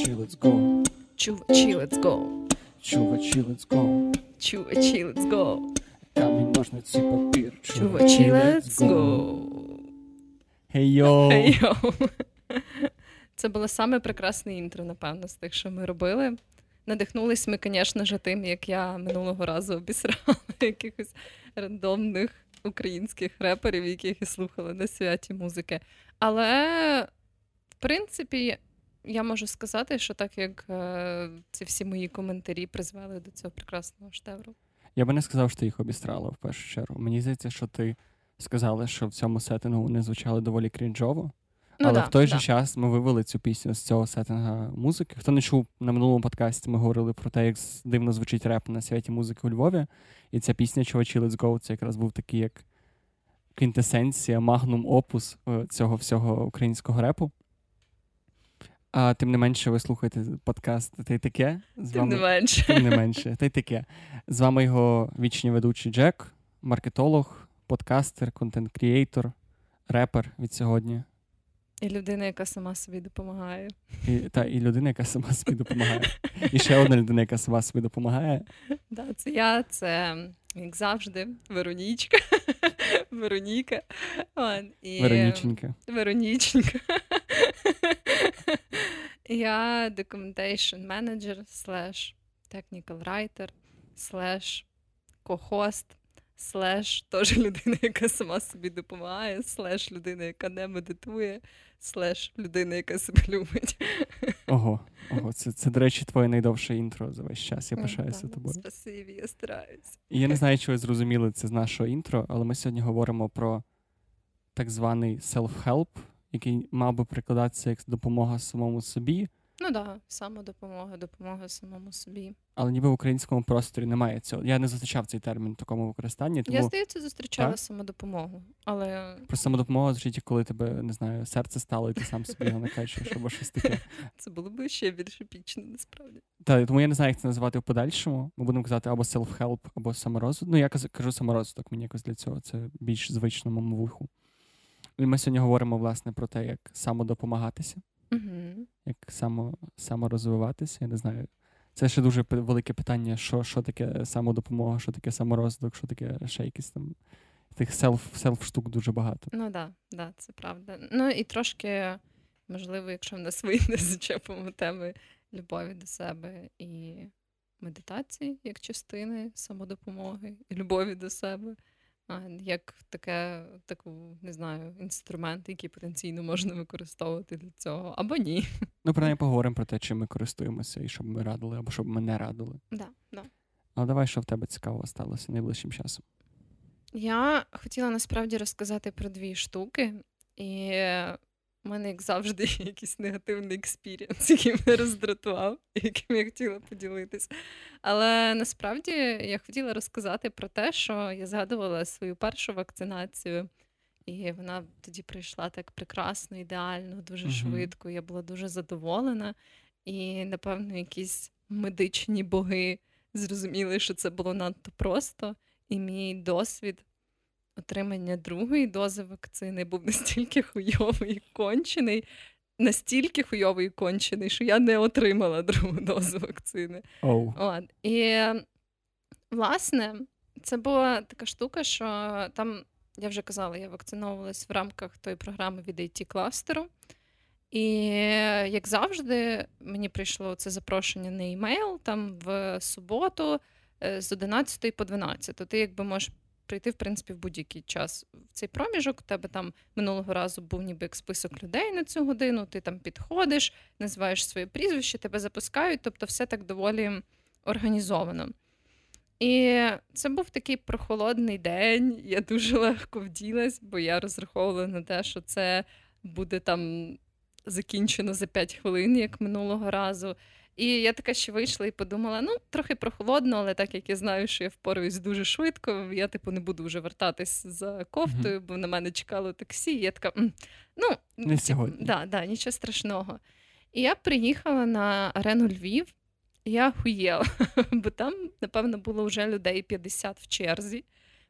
Чувачі, let's go. Чувачі, let's go. Чувачі, let's go. Чувачі, let's go. Камінь, ножниці, папір. Чувачі, let's go. Хей йоу. Hey, yo. Це було саме прекрасне інтро, напевно, з тих, що ми робили. Надихнулись ми, звісно ж, тим, як я минулого разу обісрала якихось рандомних українських реперів, яких я слухала на святі музики. Але, в принципі, я можу сказати, що так як е, ці всі мої коментарі призвели до цього прекрасного штевру. Я би не сказав, що ти їх обістрала в першу чергу. Мені здається, що ти сказала, що в цьому сеттингу вони звучали доволі крінжово. Ну, Але да, в той да. же час ми вивели цю пісню з цього сеттинга музики. Хто не чув на минулому подкасті, ми говорили про те, як дивно звучить реп на святі музики у Львові. І ця пісня Чувачі Let's Go, це якраз був такий як квінтесенція, магнум опус е, цього всього українського репу. А тим не менше, ви слухаєте подкаст Та й таке. З Тим не менше. Тим не менше, та й таке. З вами його вічні ведучий Джек, маркетолог, подкастер, контент-крієйтор, репер від сьогодні. І людина, яка сама собі допомагає. І, та, і людина, яка сама собі допомагає. І ще одна людина, яка сама собі допомагає. Да, це я, це, як завжди, Веронічка. Вероніка. І... Вероніченька. Вероніченька. Я documentation manager, slash technical writer, slash co-host, слеш теж людина, яка сама собі допомагає, слеш людина, яка не медитує, слеш людина, яка себе любить. Ого, ого, це, це, до речі, твоє найдовше інтро за весь час. Я пишаюся тобою. Спасибі, я стараюся. І я не знаю, чи ви зрозуміли це з нашого інтро, але ми сьогодні говоримо про так званий self-help, який мав би прикладатися як допомога самому собі, Ну так, да, самодопомога, допомога самому собі. але ніби в українському просторі немає цього. Я не зустрічав цей термін в такому використанні, тому Я, здається, зустрічала Так? самодопомогу, але про самодопомогу звучить, коли тебе не знаю, серце стало, і ти сам собі його накачуєш або щось таке. це було б ще більш епічно, насправді. Та тому я не знаю, як це називати в подальшому. Ми будемо казати або self-help, або саморозвиток. Ну, я кажу саморозвиток, мені якось для цього це більш звично моєму вуху. І ми сьогодні говоримо, власне, про те, як самодопомагатися, Угу. як само, саморозвиватися. Я не знаю. Це ще дуже велике питання, що, що таке самодопомога, що таке саморозвиток, що таке ще якісь там. Тих селф, селф штук дуже багато. Ну так, да, да, це правда. Ну і трошки, можливо, якщо в нас вийде, зачепимо теми любові до себе і медитації як частини самодопомоги і любові до себе. А, як таке, таку, не знаю, інструмент, який потенційно можна використовувати для цього, або ні. Ну, принаймні поговоримо про те, чим ми користуємося і щоб ми радили, або щоб ми не радили. Да, да. Але давай, що в тебе цікавого сталося найближчим часом. Я хотіла насправді розказати про дві штуки, і в мене, як завжди, є якийсь негативний experience, який мене роздратував, яким я хотіла поділитись. Але насправді я хотіла розказати про те, що я згадувала свою першу вакцинацію, і вона тоді прийшла так прекрасно, ідеально, дуже Мгм. швидко. Я була дуже задоволена. І, напевно, якісь медичні боги зрозуміли, що це було надто просто. І мій досвід отримання другої дози вакцини був настільки хуйовий і кончений, настільки хуйовий і кончений, що я не отримала другу дозу вакцини. Оу. От. І власне, це була така штука, що там, я вже казала, я вакциновувалась в рамках тої програми від it кластеру. І як завжди, мені прийшло це запрошення на емейл там в суботу е, з 11 по 12. Ти якби можеш прийти, в принципі, в будь-який час в цей проміжок. У тебе там минулого разу був ніби як список людей на цю годину. Ти там підходиш, називаєш своє прізвище, тебе запускають, тобто все так доволі організовано. І це був такий прохолодний день. Я дуже легко вділась, бо я розраховувала на те, що це буде там закінчено за 5 хвилин, як минулого разу. І я така ще вийшла і подумала: ну, трохи прохолодно, але так як я знаю, що я впораюсь дуже швидко, я типу не буду вже вертатись за кофтою, бо на мене чекало таксі. І я така, ну, Не сьогодні. Да, да, нічого страшного. І я приїхала на арену Львів, і я хуєла, бо там, напевно, було вже людей 50 в черзі.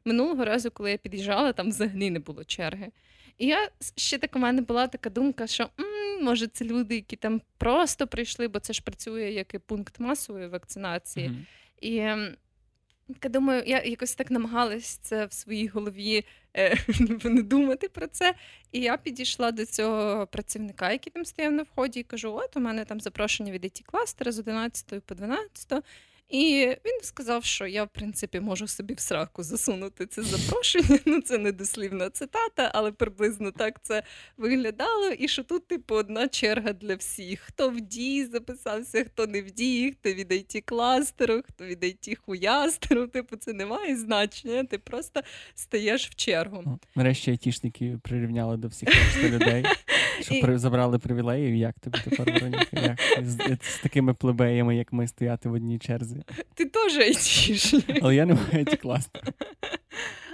Минулого разу, коли я під'їжджала, там взагалі не було черги. І я ще так у мене була така думка, що м, може це люди, які там просто прийшли, бо це ж працює як і пункт масової вакцинації. Mm-hmm. І я думаю, я якось так намагалась це в своїй голові е, не думати про це. І я підійшла до цього працівника, який там стояв на вході, і кажу: от у мене там запрошення від it кластера з 11 по 12. І він сказав, що я, в принципі, можу собі в сраку засунути це запрошення. Ну, це не дослівна цитата, але приблизно так це виглядало. І що тут, типу, одна черга для всіх: хто в дії записався, хто не в дії, хто від it кластеру, хто від it хуястеру. Типу, це не має значення. Ти просто стаєш в чергу. Нарешті айтішники прирівняли до всіх людей, що і... забрали привілеїв. Як тобі тепер Вероніка? Як з, з такими плебеями, як ми стояти в одній черзі? Ти теж айтішник. Але я не маю айті класно.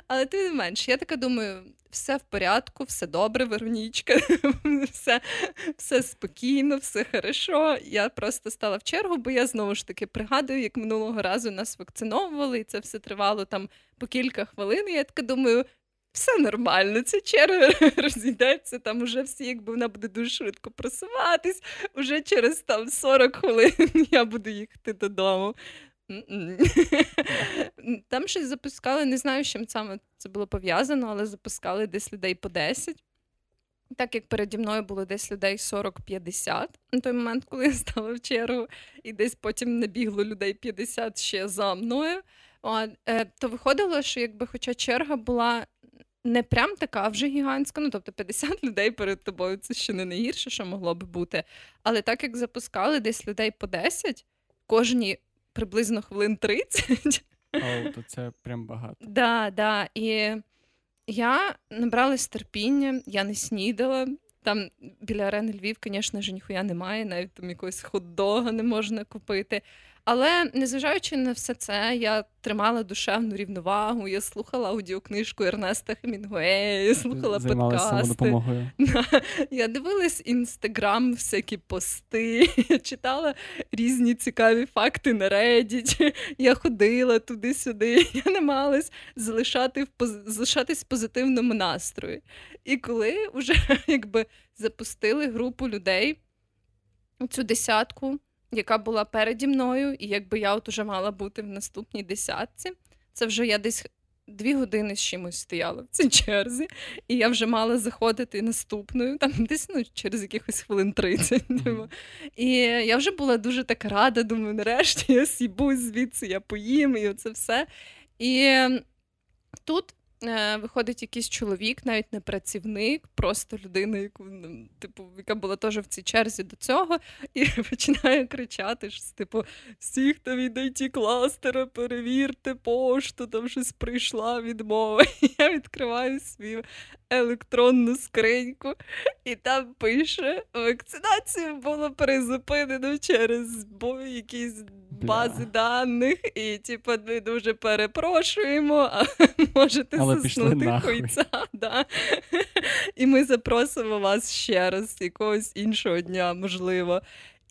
Але ти не менш, я така думаю, все в порядку, все добре, Веронічка, все все спокійно, все хорошо. Я просто стала в чергу, бо я знову ж таки пригадую, як минулого разу нас вакциновували, і це все тривало там по кілька хвилин. І я така думаю, все нормально, ця черга розійдеться, там уже всі, якби вона буде дуже швидко просуватись, уже через там 40 хвилин я буду їхати додому. Там щось запускали, не знаю, з чим саме це було пов'язано, але запускали десь людей по 10. Так як переді мною було десь людей 40-50 на той момент, коли я стала в чергу, і десь потім набігло людей 50 ще за мною. Е, то виходило, що якби хоча черга була не прям така вже гігантська, ну тобто 50 людей перед тобою це ще не найгірше, що могло би бути. Але так як запускали десь людей по 10, кожні приблизно хвилин 30. О, то це прям багато. Да, да. І я набралась терпіння, я не снідала. Там біля арени Львів, звісно ж, ніхуя немає, навіть там якогось хот-дога не можна купити. Але незважаючи на все це, я тримала душевну рівновагу, я слухала аудіокнижку Ернеста Хемінгуея, слухала подкасти. Я дивилась інстаграм, всякі пости, я читала різні цікаві факти на Reddit, Я ходила туди-сюди, я намагалась залишати в залишатись в позитивному настрої. І коли вже якби запустили групу людей, цю десятку яка була переді мною, і якби я от уже мала бути в наступній десятці, це вже я десь дві години з чимось стояла в цій черзі, і я вже мала заходити наступною, там десь ну, через якихось хвилин 30. Mm-hmm. І я вже була дуже так рада, думаю, нарешті я сібусь звідси, я поїм, і оце все. І тут виходить якийсь чоловік, навіть не працівник, просто людина, яку типу, яка була теж в цій черзі до цього, і починає кричати: що, типу, всі, хто від it кластера, перевірте пошту, там щось прийшла відмова. І я відкриваю свою електронну скриньку, і там пише: вакцинацію було призупинено через бо якісь бази даних, і типу, ми дуже перепрошуємо, а можете Але заснути хуйця. Да. І ми запросимо вас ще раз якогось іншого дня, можливо.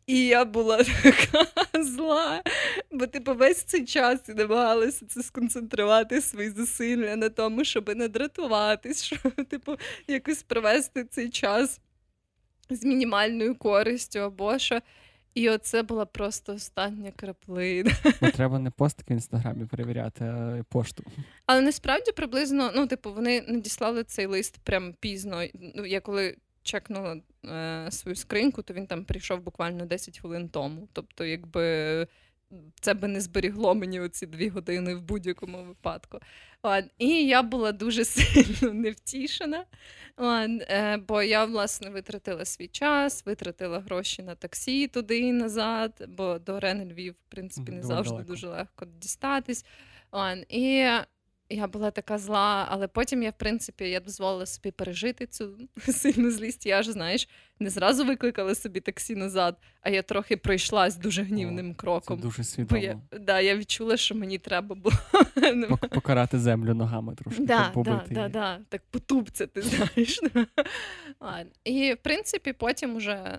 І я була така зла, бо типу весь цей час і намагалася це сконцентрувати свої зусилля на тому, щоб не дратуватись, щоб типу якось провести цей час з мінімальною користю або що. І оце була просто остання краплина. Бо треба не постики в інстаграмі перевіряти, а пошту. Але насправді приблизно, ну, типу, вони надіслали цей лист прям пізно. Ну, Я коли чекнула е, свою скриньку, то він там прийшов буквально 10 хвилин тому. Тобто, якби. Це би не зберігло мені оці дві години в будь-якому випадку. От. І я була дуже сильно невтішена, От. Е, бо я, власне, витратила свій час, витратила гроші на таксі туди і назад, бо до Рени Львів, в принципі, не завжди дуже легко дістатись. От. І я була така зла, але потім я, в принципі, я дозволила собі пережити цю сильну злість. Я ж, знаєш, не зразу викликала собі таксі назад, а я трохи пройшлась дуже гнівним О, кроком. Це Дуже свідомо. Бо я, да, я відчула, що мені треба було покарати землю ногами трошки. Да, да, да, да, Так потупцяти, знаєш. І в принципі, потім уже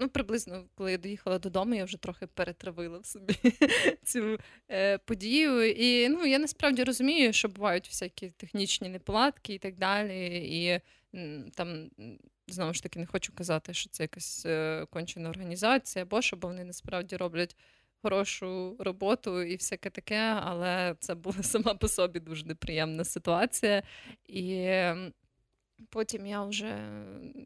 ну, приблизно, коли я доїхала додому, я вже трохи перетравила в собі цю е, подію. І ну, я насправді розумію, що бувають всякі технічні неполадки і так далі. І там знову ж таки не хочу казати, що це якась е, кончена організація, або що, бо вони насправді роблять хорошу роботу і всяке таке, але це була сама по собі дуже неприємна ситуація. І потім я вже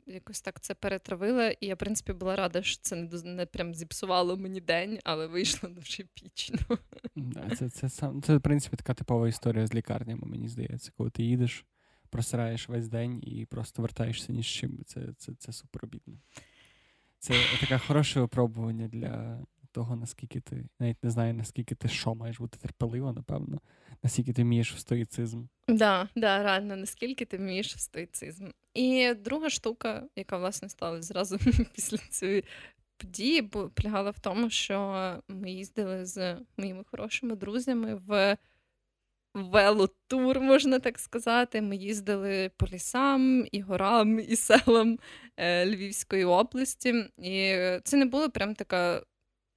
якось так це перетравила, і я, в принципі, була рада, що це не не прям зіпсувало мені день, але вийшло дуже пічно. Це, це, це, це, в принципі, така типова історія з лікарнями, мені здається, коли ти їдеш. Просираєш весь день і просто вертаєшся ні з чим. Це це, це супер обідно. Це таке хороше випробування для того, наскільки ти навіть не знаю, наскільки ти що маєш бути терпеливо, напевно, наскільки ти вмієш в стоїцизм. Да, да, реально, наскільки ти вмієш в стоїцизм. І друга штука, яка власне стала зразу після цієї події, полягала в тому, що ми їздили з моїми хорошими друзями в велотур, можна так сказати. Ми їздили по лісам, і горам, і селам е, Львівської області. І це не була прям така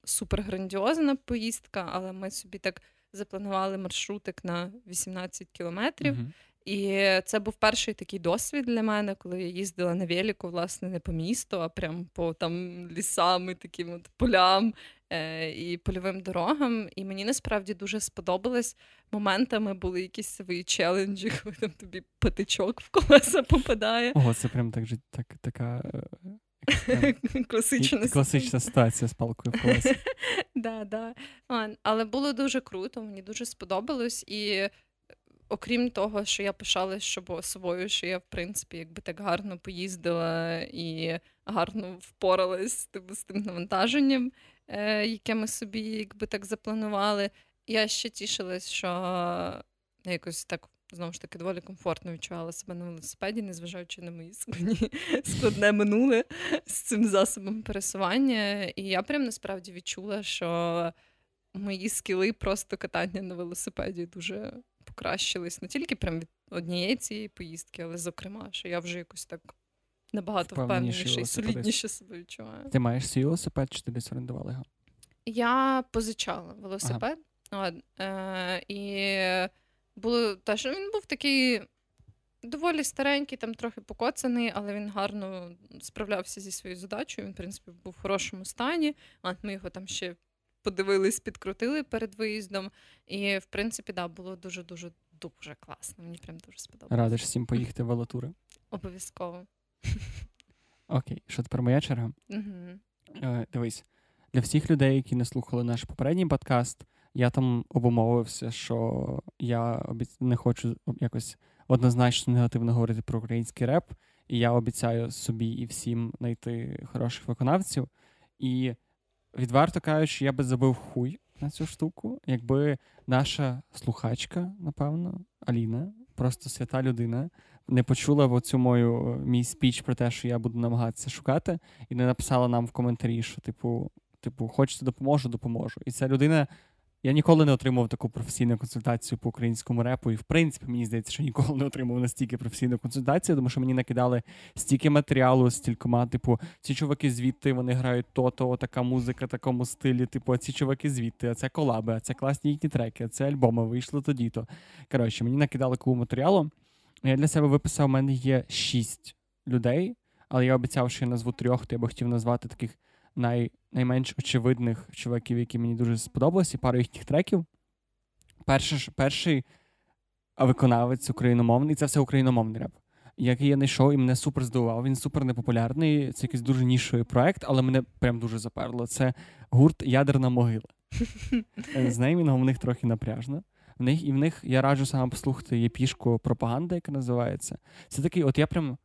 суперграндіозна поїздка, але ми собі так запланували маршрутик на 18 кілометрів. Uh-huh. І це був перший такий досвід для мене, коли я їздила на велику, власне, не по місту, а прям по там лісам і таким от полям е, і польовим дорогам. І мені насправді дуже сподобалось. Моментами були якісь свої челенджі, коли там тобі патичок в колеса попадає. Ого, це прям так так, така Класична Класична ситуація з палкою в колесі. Да, да. Але було дуже круто, мені дуже сподобалось. І окрім того, що я пишалась собою, що я, в принципі, якби так гарно поїздила і гарно впоралась типу, з тим навантаженням, е, яке ми собі якби так запланували. Я ще тішилась, що якось так знову ж таки доволі комфортно відчувала себе на велосипеді, незважаючи на мої складні, складне минуле з цим засобом пересування. І я прям насправді відчула, що мої скіли просто катання на велосипеді дуже покращились. Не тільки прям від однієї цієї поїздки, але зокрема, що я вже якось так. Набагато впевненіше і солідніше себе відчуваю. Ти маєш свій велосипед, чи ти десь орендували його? Я позичала велосипед. Ага. От, е, І було теж він був такий доволі старенький, там трохи покоцаний, але він гарно справлявся зі своєю задачею. Він, в принципі, був в хорошому стані. А ми його там ще подивились, підкрутили перед виїздом. І, в принципі, да, було дуже-дуже дуже класно. Мені прям дуже сподобалося. Радиш всім поїхати в велотури? Обов'язково. Окей, що тепер моя черга? Угу. Дивись, для всіх людей, які не слухали наш попередній подкаст, я там обумовився, що я не хочу якось однозначно негативно говорити про український реп, і я обіцяю собі і всім знайти хороших виконавців. І відверто кажучи, я би забив хуй на цю штуку, якби наша слухачка, напевно, Аліна, просто свята людина, не почула в оцю мою мій спіч про те, що я буду намагатися шукати, і не написала нам в коментарі, що, типу, типу, хочете допоможу, допоможу. І ця людина я ніколи не отримав таку професійну консультацію по українському репу, і в принципі мені здається, що ніколи не отримав настільки професійну консультацію, тому що мені накидали стільки матеріалу, стількома, типу, ці чуваки звідти вони грають то-то, така музика, такому стилі. Типу, а ці чуваки звідти, а це колаби, а це класні їхні треки, а це альбоми вийшли тоді-то. Коротше, мені накидали купу матеріалу. Я для себе виписав, у мене є шість людей, але я обіцяв, що я назву трьох, то я би хотів назвати таких най, найменш очевидних чуваків, які мені дуже сподобалися, пару їхніх треків. Перший перший виконавець україномовний це все україномовний реп, який я знайшов і мене супер здивував. Він супер непопулярний. Це якийсь дуже нішовий проект, але мене прям дуже заперло. Це гурт Ядерна могила. З неймінгом в них трохи напряжно. В них і в них я раджу саме послухати є пішку пропаганда, яка називається. Це такий, от я прям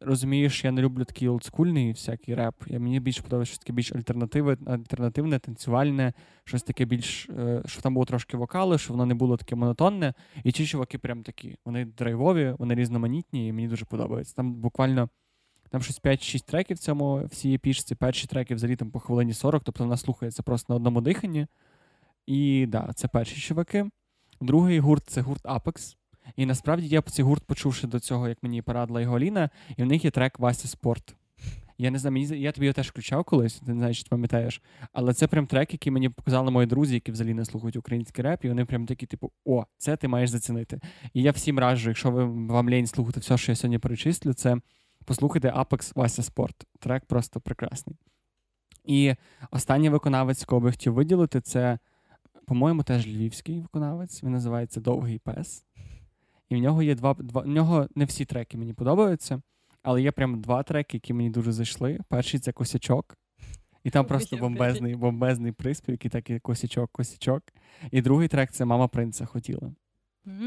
розумієш, я не люблю такий олдскульний всякий реп. Я, Мені більше подобається щось таке більш альтернативне, альтернативне, танцювальне, щось таке більш, е, щоб там було трошки вокали, щоб воно не було таке монотонне. І ці чуваки прям такі. Вони драйвові, вони різноманітні, і мені дуже подобається. Там буквально там щось 5-6 треків в цьому всій епішці. Перші треки взагалі там по хвилині 40, тобто вона слухається просто на одному диханні. І да, це перші чуваки. Другий гурт це гурт Apex. І насправді я цей гурт почула ще до цього, як мені порадила його Ліна, і в них є трек Вася Спорт. Я не знаю, мені я тобі його теж включав колись, не знаєш, чи ти пам'ятаєш. Але це прям трек, який мені показали мої друзі, які взагалі не слухають український реп, і вони прям такі, типу, о, це ти маєш зацінити. І я всім раджу, якщо ви вам лінь слухати все, що я сьогодні перечислю, це послухайте Apex Вася Спорт. Трек просто прекрасний. І останній виконавець, кого би хотів виділити, це, по-моєму, теж львівський виконавець. Він називається Довгий Пес. І в нього є два. два. В нього не всі треки мені подобаються, але є прям два треки, які мені дуже зайшли. Перший це косячок. І там просто бомбезний бомбезний приспів, який такий косячок, косячок. І другий трек це Мама принца хотіла.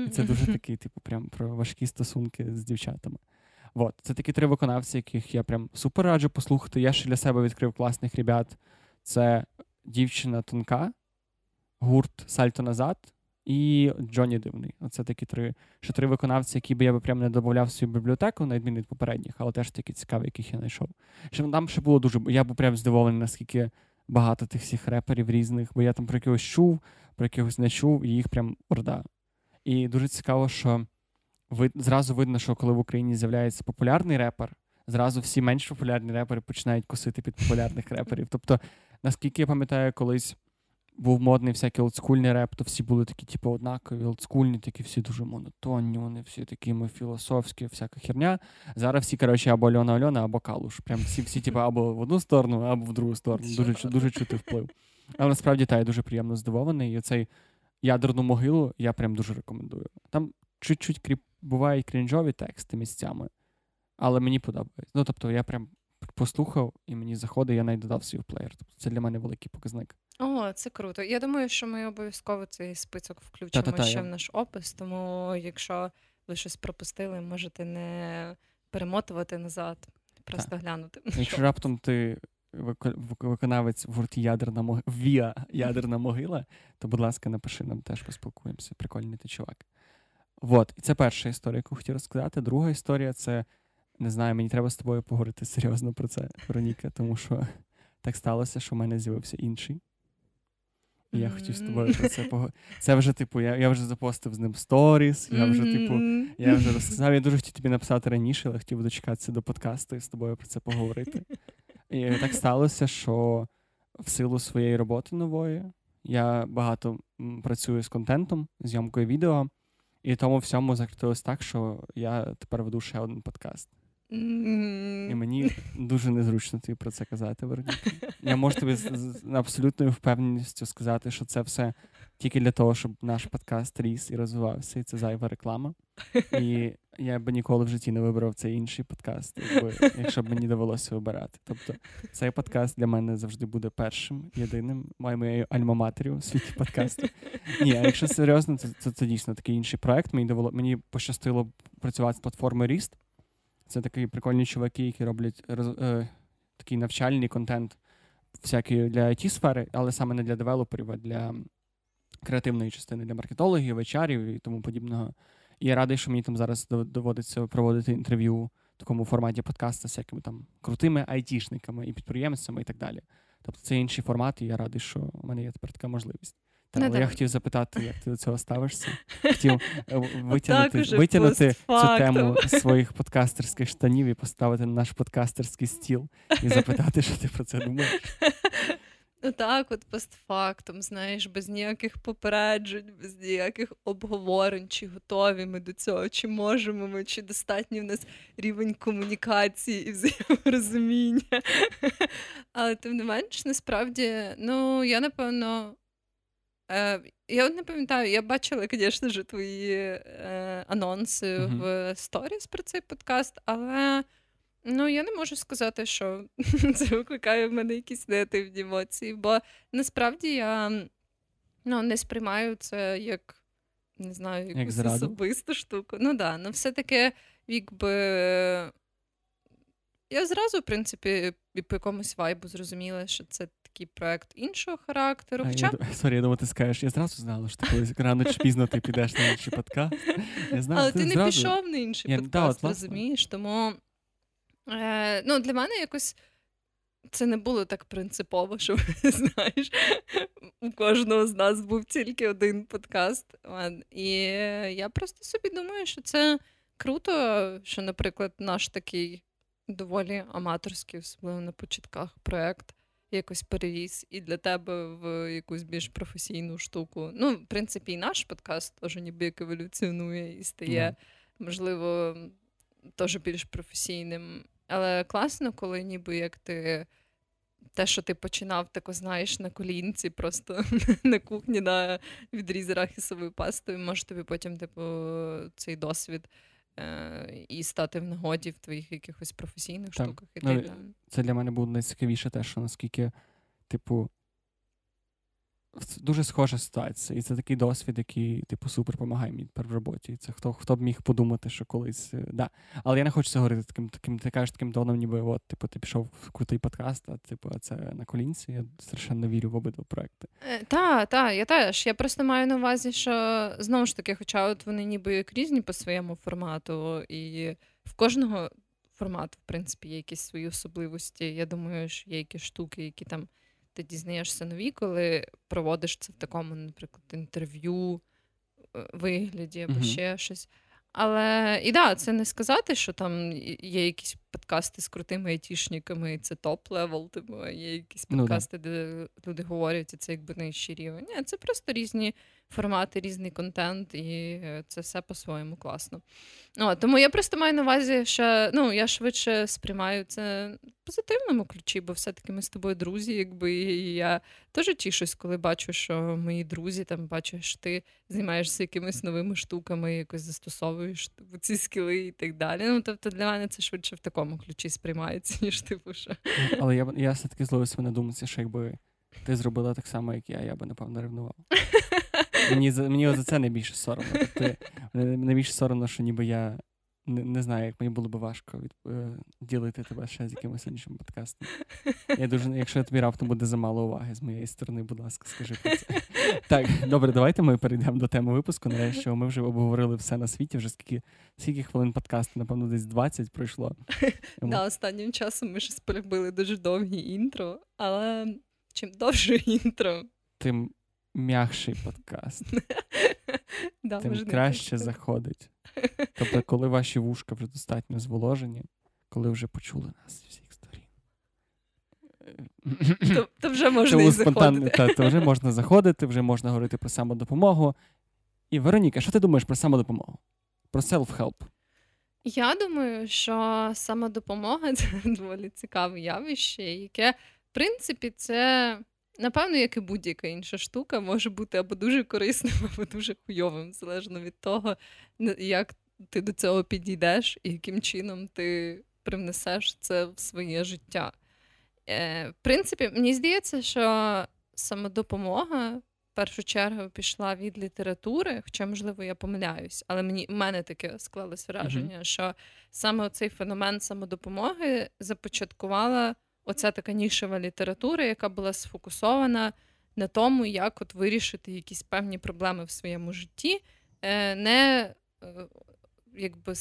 І це дуже такий, типу, прям про важкі стосунки з дівчатами. От. Це такі три виконавці, яких я прям супер раджу послухати. Я ще для себе відкрив класних ребят. Це дівчина тонка, гурт Сальто назад і Джоні Дивний. Оце такі три ще три виконавці, які би я би прям не додавав в свою бібліотеку, на відміну від попередніх, але теж такі цікаві, яких я знайшов. Ще там ще було дуже. Я був прям здивований, наскільки багато тих всіх реперів різних, бо я там про якогось чув, про якогось не чув, і їх прям орда. І дуже цікаво, що ви зразу видно, що коли в Україні з'являється популярний репер, зразу всі менш популярні репери починають косити під популярних реперів. Тобто, наскільки я пам'ятаю, колись був модний всякий олдскульний реп, то всі були такі, типу, однакові, олдскульні, такі всі дуже монотонні, вони всі такі філософські, всяка херня. Зараз всі, коротше, або Альона Альона, або Калуш. Прям всі, всі типу, або в одну сторону, або в другу сторону. Дуже дуже чути вплив. Але насправді та я дуже приємно здивований. І оцей ядерну могилу я прям дуже рекомендую. Там чуть-чуть кріп бувають крінжові тексти місцями, але мені подобається. Ну, тобто, я прям послухав і мені заходить, я навіть додав свій плеєр. Тобто це для мене великий показник. О, це круто. Я думаю, що ми обов'язково цей список включимо Та-та-та, ще я... в наш опис, тому якщо ви щось пропустили, можете не перемотувати назад, просто так. глянути. Якщо раптом ти виконавець в гурті ядерна могила, Віа ядерна могила, то, будь ласка, напиши нам теж поспілкуємося. Прикольний ти чувак. Вот. І це перша історія, яку хотів розказати. Друга історія це не знаю, мені треба з тобою поговорити серйозно про це, Вероніка, тому що так сталося, що в мене з'явився інший. І я хотів з тобою про це поговорити. Це вже, типу, я я вже запостив з ним сторіс, я вже, типу, я вже розказав. Я дуже хотів тобі написати раніше, але хотів дочекатися до подкасту і з тобою про це поговорити. І так сталося, що в силу своєї роботи нової я багато працюю з контентом, зйомкою відео. І тому всьому закрутилось так, що я тепер веду ще один подкаст. І мені дуже незручно тобі про це казати, Вероніка. Я можу тобі з, абсолютною впевненістю сказати, що це все тільки для того, щоб наш подкаст ріс і розвивався, і це зайва реклама. І я б ніколи в житті не вибрав цей інший подкаст, якби, якщо б мені довелося вибирати. Тобто цей подкаст для мене завжди буде першим, єдиним, моєю альма-матерію у світі подкасту. Ні, а якщо серйозно, це, це, це дійсно такий інший проект. Мені довело, мені пощастило працювати з платформою Ріст. Це такі прикольні чуваки, які роблять е, такий навчальний контент всякий для it сфери але саме не для девелоперів, а для креативної частини, для маркетологів, вечарів і тому подібного. І я радий, що мені там зараз доводиться проводити інтерв'ю в такому форматі подкасту з всякими там крутими айтішниками і підприємцями і так далі. Тобто це інший формат, і я радий, що в мене є тепер така можливість. Та, але я хотів запитати, як ти до цього ставишся. Хотів е, витягнути витягнути цю тему своїх подкастерських штанів і поставити на наш подкастерський стіл і запитати, що ти про це думаєш. Ну так, от постфактум, знаєш, без ніяких попереджень, без ніяких обговорень, чи готові ми до цього, чи можемо ми, чи достатній в нас рівень комунікації і взаєморозуміння. Але тим не менш, насправді, ну я напевно. Е, Я не пам'ятаю, я бачила, звісно ж, твої е, анонси mm-hmm. в сторіс про цей подкаст, але ну, я не можу сказати, що це викликає в мене якісь негативні емоції, бо насправді я ну, не сприймаю це як не знаю, якусь як особисту штуку. Ну да, ну все-таки, якби. Я зразу, в принципі, по якомусь вайбу зрозуміла, що це такий проект іншого характеру. Хоча... Я, Sorry, я думаю, ти скажеш, я зразу знала, що ти колись рано чи пізно ти підеш на інший подкаст. Я знала, Але ти, ти не зразу... пішов на інший я... подкаст, да, розумієш? Тому е, ну, для мене якось. Це не було так принципово, що знаєш, у кожного з нас був тільки один подкаст. І я просто собі думаю, що це круто, що, наприклад, наш такий доволі аматорський, особливо на початках проект. Якось переріс і для тебе в якусь більш професійну штуку. Ну, в принципі, і наш подкаст теж ніби як еволюціонує і стає, yeah. можливо, теж більш професійним. Але класно, коли ніби як ти те, що ти починав, тако знаєш на колінці, просто на кухні на відріз арахісовою пастою, може тобі потім, типу, цей досвід е- і стати в нагоді в твоїх якихось професійних так. штуках. І ну, так Це для мене було найцікавіше те, що наскільки, типу, дуже схожа ситуація. І це такий досвід, який, типу, супер допомагає мені тепер в роботі. І це хто хто б міг подумати, що колись. Е, да. Але я не хочу це говорити таким, таким, ти кажеш таким тоном, ніби от, типу, ти пішов в крутий подкаст, а типу, це на колінці. Я страшенно вірю в обидва проекти. Е, так, я теж. Я просто маю на увазі, що знову ж таки, хоча от вони ніби як різні по своєму формату, і в кожного формату, в принципі, є якісь свої особливості. Я думаю, що є якісь штуки, які там ти дізнаєшся нові, коли проводиш це в такому, наприклад, інтерв'ю е, вигляді або mm-hmm. ще щось. Але і да, це не сказати, що там є якісь подкасти з крутими айтішниками, і це top-level, типу, є якісь подкасти, ну, де люди говорять, і це якби нижчий рівень. Ні, Це просто різні формати, різний контент, і це все по-своєму класно. О, Тому я просто маю на увазі, що ну, я швидше сприймаю це в позитивному ключі, бо все-таки ми з тобою друзі, якби і я теж тішусь, коли бачу, що мої друзі там бачу, що ти займаєшся якимись новими штуками, якось застосовуєш типу, ці скіли і так далі. Ну, Тобто для мене це швидше в такому ключі сприймається, ніж типу. що... Ну, але я я все-таки зловився на думці, що якби ти зробила так само, як я, я би напевно ревнував. Мені за мені за це найбільше соромно. Тобто, найбільше соромно, що ніби я не, не знаю, як мені було б важко від, е, ділити тебе ще з якимось іншим подкастом. Я дуже, Якщо тобі раптом буде замало уваги з моєї сторони, будь ласка, скажи про це. Так, добре, давайте ми перейдемо до теми випуску. Нарешті ми вже обговорили все на світі. Вже скільки скільки хвилин подкасту, напевно, десь 20 пройшло. Да, Останнім часом ми щось полюбили дуже довгі інтро, але чим довше інтро, тим м'якший подкаст. Тим краще заходить. Тобто, коли ваші вушка вже достатньо зволожені, коли вже почули нас з всіх сторін. То, то вже можна і заходити. Та, то вже можна заходити, вже можна говорити про самодопомогу. І Вероніка, що ти думаєш про самодопомогу? Про self-help? Я думаю, що самодопомога це доволі цікаве явище, яке, в принципі, це Напевно, як і будь-яка інша штука, може бути або дуже корисним, або дуже хуйовим, залежно від того, як ти до цього підійдеш і яким чином ти привнесеш це в своє життя. Е, В принципі, мені здається, що самодопомога в першу чергу пішла від літератури, хоча, можливо, я помиляюсь, але мені в мене таке склалось враження, mm-hmm. що саме цей феномен самодопомоги започаткувала оця така нішева література, яка була сфокусована на тому, як от вирішити якісь певні проблеми в своєму житті, е, не е, якби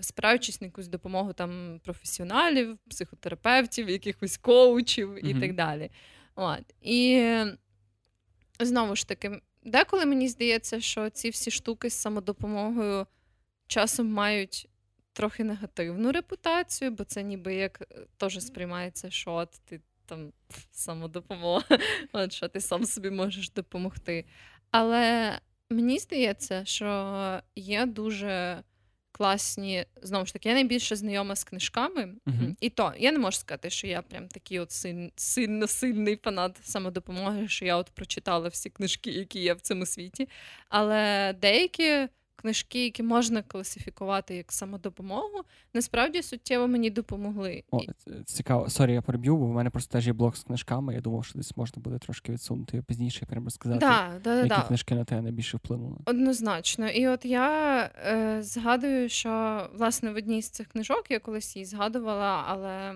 спираючись на якусь допомогу там професіоналів, психотерапевтів, якихось коучів і mm-hmm. так далі. От. І знову ж таки, деколи мені здається, що ці всі штуки з самодопомогою часом мають трохи негативну репутацію, бо це ніби як е, теж сприймається, що от ти там самодопомога, от що ти сам собі можеш допомогти. Але мені здається, що є дуже класні, знову ж таки, я найбільше знайома з книжками, uh-huh. і то я не можу сказати, що я прям такий от сильно сильний фанат самодопомоги, що я от прочитала всі книжки, які є в цьому світі. Але деякі книжки, які можна класифікувати як самодопомогу, насправді суттєво мені допомогли. О, Цікаво, sorry, я переб'ю, бо в мене просто теж є блок з книжками. Я думав, що десь можна буде трошки відсунути пізніше, прямо розказати, да, да, які да. книжки на тебе найбільше вплинули. Однозначно. І от я е, згадую, що власне в одній з цих книжок я колись її згадувала, але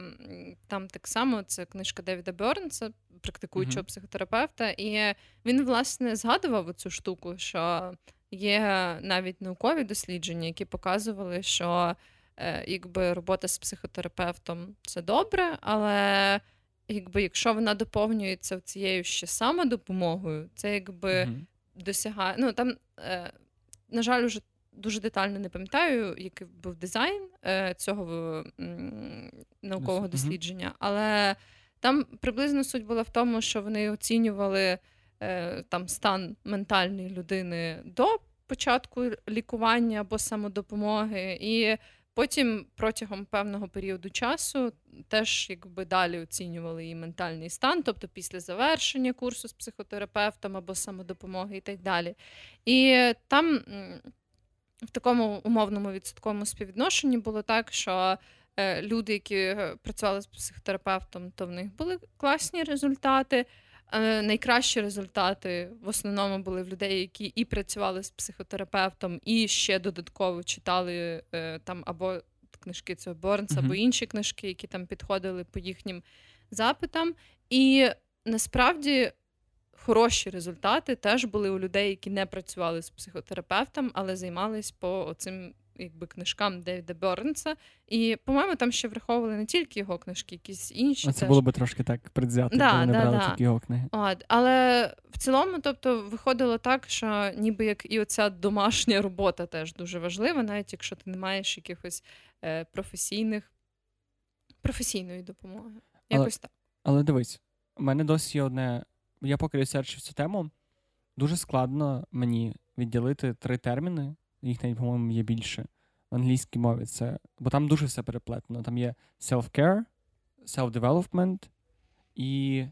там так само це книжка Девіда Бернса, практикуючого uh-huh. психотерапевта, і він власне згадував цю штуку, що Є навіть наукові дослідження, які показували, що е, якби робота з психотерапевтом це добре, але якби якщо вона доповнюється цією ще самодопомогою, це якби mm-hmm. досягає. Ну там, е, на жаль, уже дуже детально не пам'ятаю, який був дизайн е, цього наукового дослідження, але там приблизно суть була в тому, що вони оцінювали е, там стан ментальної людини до початку лікування або самодопомоги, і потім протягом певного періоду часу теж якби далі оцінювали її ментальний стан, тобто після завершення курсу з психотерапевтом або самодопомоги і так далі. І там в такому умовному відсотковому співвідношенні було так, що е, люди, які працювали з психотерапевтом, то в них були класні результати. Е, найкращі результати в основному були в людей, які і працювали з психотерапевтом, і ще додатково читали е, там або книжки цього Борнса, або інші книжки, які там підходили по їхнім запитам. І насправді хороші результати теж були у людей, які не працювали з психотерапевтом, але займались по оцим якби книжкам Девіда Бернса. І, по-моєму, там ще враховували не тільки його книжки, якісь інші. А це теж. було би трошки так предвзято, да, якби не брали да. тільки його книги. От, Але в цілому, тобто, виходило так, що ніби як і оця домашня робота теж дуже важлива, навіть якщо ти не маєш якихось е, професійних професійної допомоги. Якось але, так. Але дивись, у мене досі є одне. Я поки ресерчив цю тему. Дуже складно мені відділити три терміни, їх навіть, по-моєму, є більше в англійській мові. Це, Бо там дуже все переплетено. Там є self-care, self-development і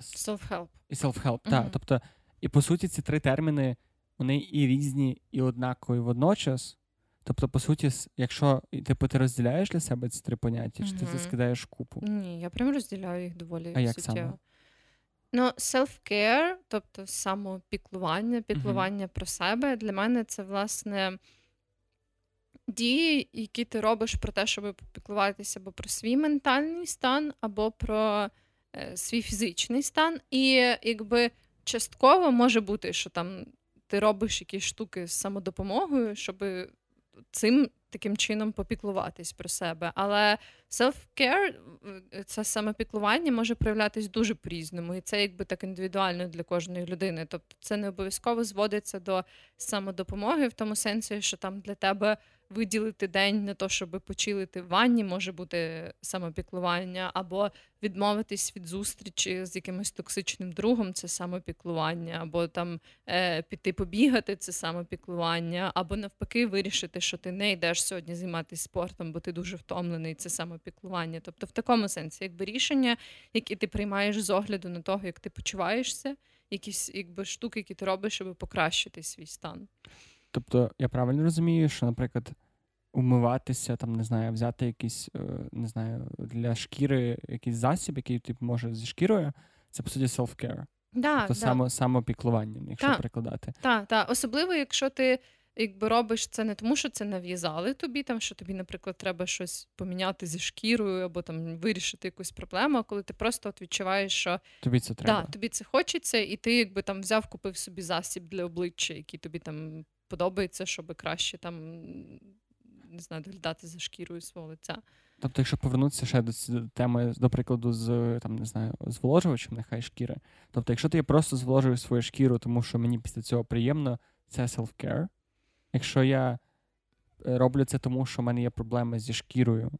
self-help. І self-help, mm-hmm. так. Тобто, і по суті, ці три терміни вони і різні, і однакові водночас. Тобто, по суті, якщо типу, ти розділяєш для себе ці три поняття, mm-hmm. чи ти це скидаєш купу? Ні, я прям розділяю їх доволі а як саме? Ну, self-care, тобто самопіклування, піклування mm-hmm. про себе, для мене це власне дії, які ти робиш про те, щоб попіклуватися або про свій ментальний стан, або про е, свій фізичний стан. І якби частково може бути, що там ти робиш якісь штуки з самодопомогою, щоб цим таким чином попіклуватись про себе. Але self-care, це самопіклування може проявлятись дуже по-різному, і це якби так індивідуально для кожної людини. Тобто це не обов'язково зводиться до самодопомоги в тому сенсі, що там для тебе виділити день на те, щоб почилити в ванні, може бути самопіклування, або відмовитись від зустрічі з якимось токсичним другом це самопіклування, або там е, піти побігати це самопіклування, або навпаки, вирішити, що ти не йдеш сьогодні займатися спортом, бо ти дуже втомлений, це самопіклування. Тобто, в такому сенсі, якби рішення, які ти приймаєш з огляду на того, як ти почуваєшся, якісь якби штуки, які ти робиш, щоб покращити свій стан. Тобто, я правильно розумію, що, наприклад, умиватися, там, не знаю, взяти якийсь, е, не знаю, для шкіри якийсь засіб, який типу, може зі шкірою, це по суті self-care. Да, тобто да. само, самопіклування, якщо да. перекладати. Так, так. Особливо, якщо ти якби робиш це не тому, що це нав'язали тобі, там що тобі, наприклад, треба щось поміняти зі шкірою або там вирішити якусь проблему, а коли ти просто от відчуваєш, що тобі це треба. Да, тобі це хочеться, і ти якби там взяв, купив собі засіб для обличчя, який тобі там подобається, щоб краще там не знаю, доглядати за шкірою свого лиця. Тобто, якщо повернутися ще до теми, до прикладу, з там не знаю, зволожувачем, нехай шкіри. Тобто, якщо ти просто зволожуєш свою шкіру, тому що мені після цього приємно, це self-care. Якщо я е, роблю це тому, що в мене є проблеми зі шкірою,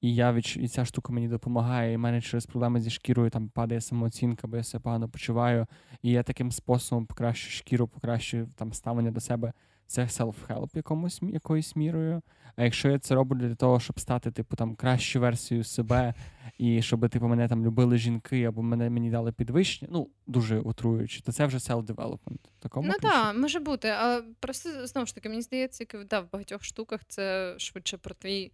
і я від... і ця штука мені допомагає, і в мене через проблеми зі шкірою там падає самооцінка, бо я себе погано почуваю, і я таким способом покращую шкіру, покращую там ставлення до себе. Це self-help якомусь якоюсь мірою. А якщо я це роблю для того, щоб стати, типу, там кращу версію себе, і щоб типу, мене там любили жінки, або мене мені дали підвищення, ну дуже утруючи, то це вже self-development. Такому ну так, може бути. Але просто знову ж таки, мені здається, да, в багатьох штуках це швидше про твій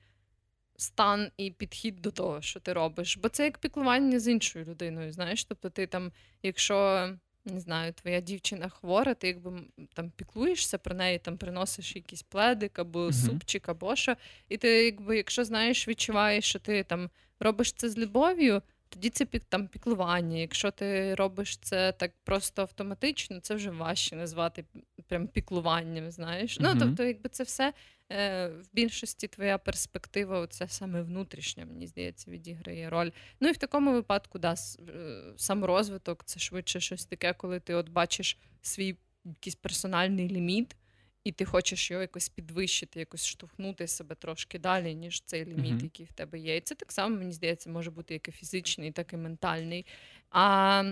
стан і підхід до того, що ти робиш. Бо це як піклування з іншою людиною. Знаєш, тобто, ти там, якщо не знаю, твоя дівчина хвора, ти якби там піклуєшся про неї, там приносиш якийсь пледик або uh-huh. супчик, або що. І ти, якби, якщо знаєш, відчуваєш, що ти там робиш це з любов'ю, тоді це там піклування. Якщо ти робиш це так просто автоматично, це вже важче назвати прям піклуванням. Знаєш. Uh-huh. Ну тобто, якби це все е, в більшості твоя перспектива, це саме внутрішня, мені здається, відіграє роль. Ну і в такому випадку, да, е, саморозвиток це швидше щось таке, коли ти от бачиш свій якийсь персональний ліміт. і ти хочеш його якось підвищити, якось штовхнути себе трошки далі, ніж цей ліміт, mm-hmm. який в тебе є. І це так само, мені здається, може бути як і фізичний, так і ментальний. А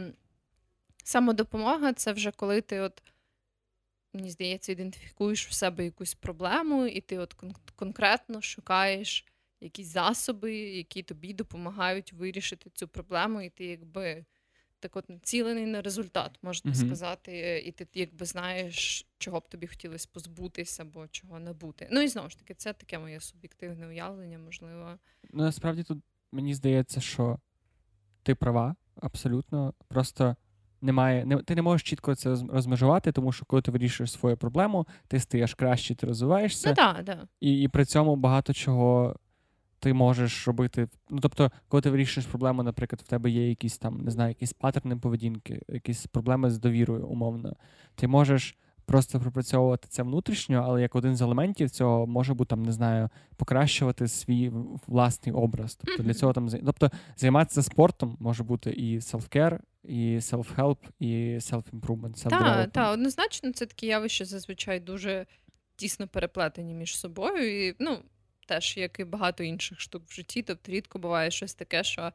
самодопомога це вже коли ти, от, мені здається, ідентифікуєш в себе якусь проблему, і ти от кон- конкретно шукаєш якісь засоби, які тобі допомагають вирішити цю проблему, і ти якби так от націлений на результат, можна mm-hmm. сказати, і ти якби знаєш, чого б тобі хотілося позбутися або чого не бути. Ну і знову ж таки, це таке моє суб'єктивне уявлення, можливо. Ну, насправді тут мені здається, що ти права абсолютно. Просто немає, не, ти не можеш чітко це розмежувати, тому що коли ти вирішуєш свою проблему, ти стаєш краще, ти розвиваєшся. Ну, да, да. І, і при цьому багато чого ти можеш робити. Ну, тобто, коли ти вирішуєш проблему, наприклад, в тебе є якісь там, не знаю, якісь паттерни поведінки, якісь проблеми з довірою, умовно, ти можеш. Просто пропрацьовувати це внутрішньо, але як один з елементів цього може бути там, не знаю, покращувати свій власний образ. Тобто для цього там тобто займатися спортом може бути і self-care, і self-help, і self-improvement, Так, та, однозначно, це такі явища зазвичай дуже тісно переплетені між собою. І ну, теж як і багато інших штук в житті. Тобто рідко буває щось таке, що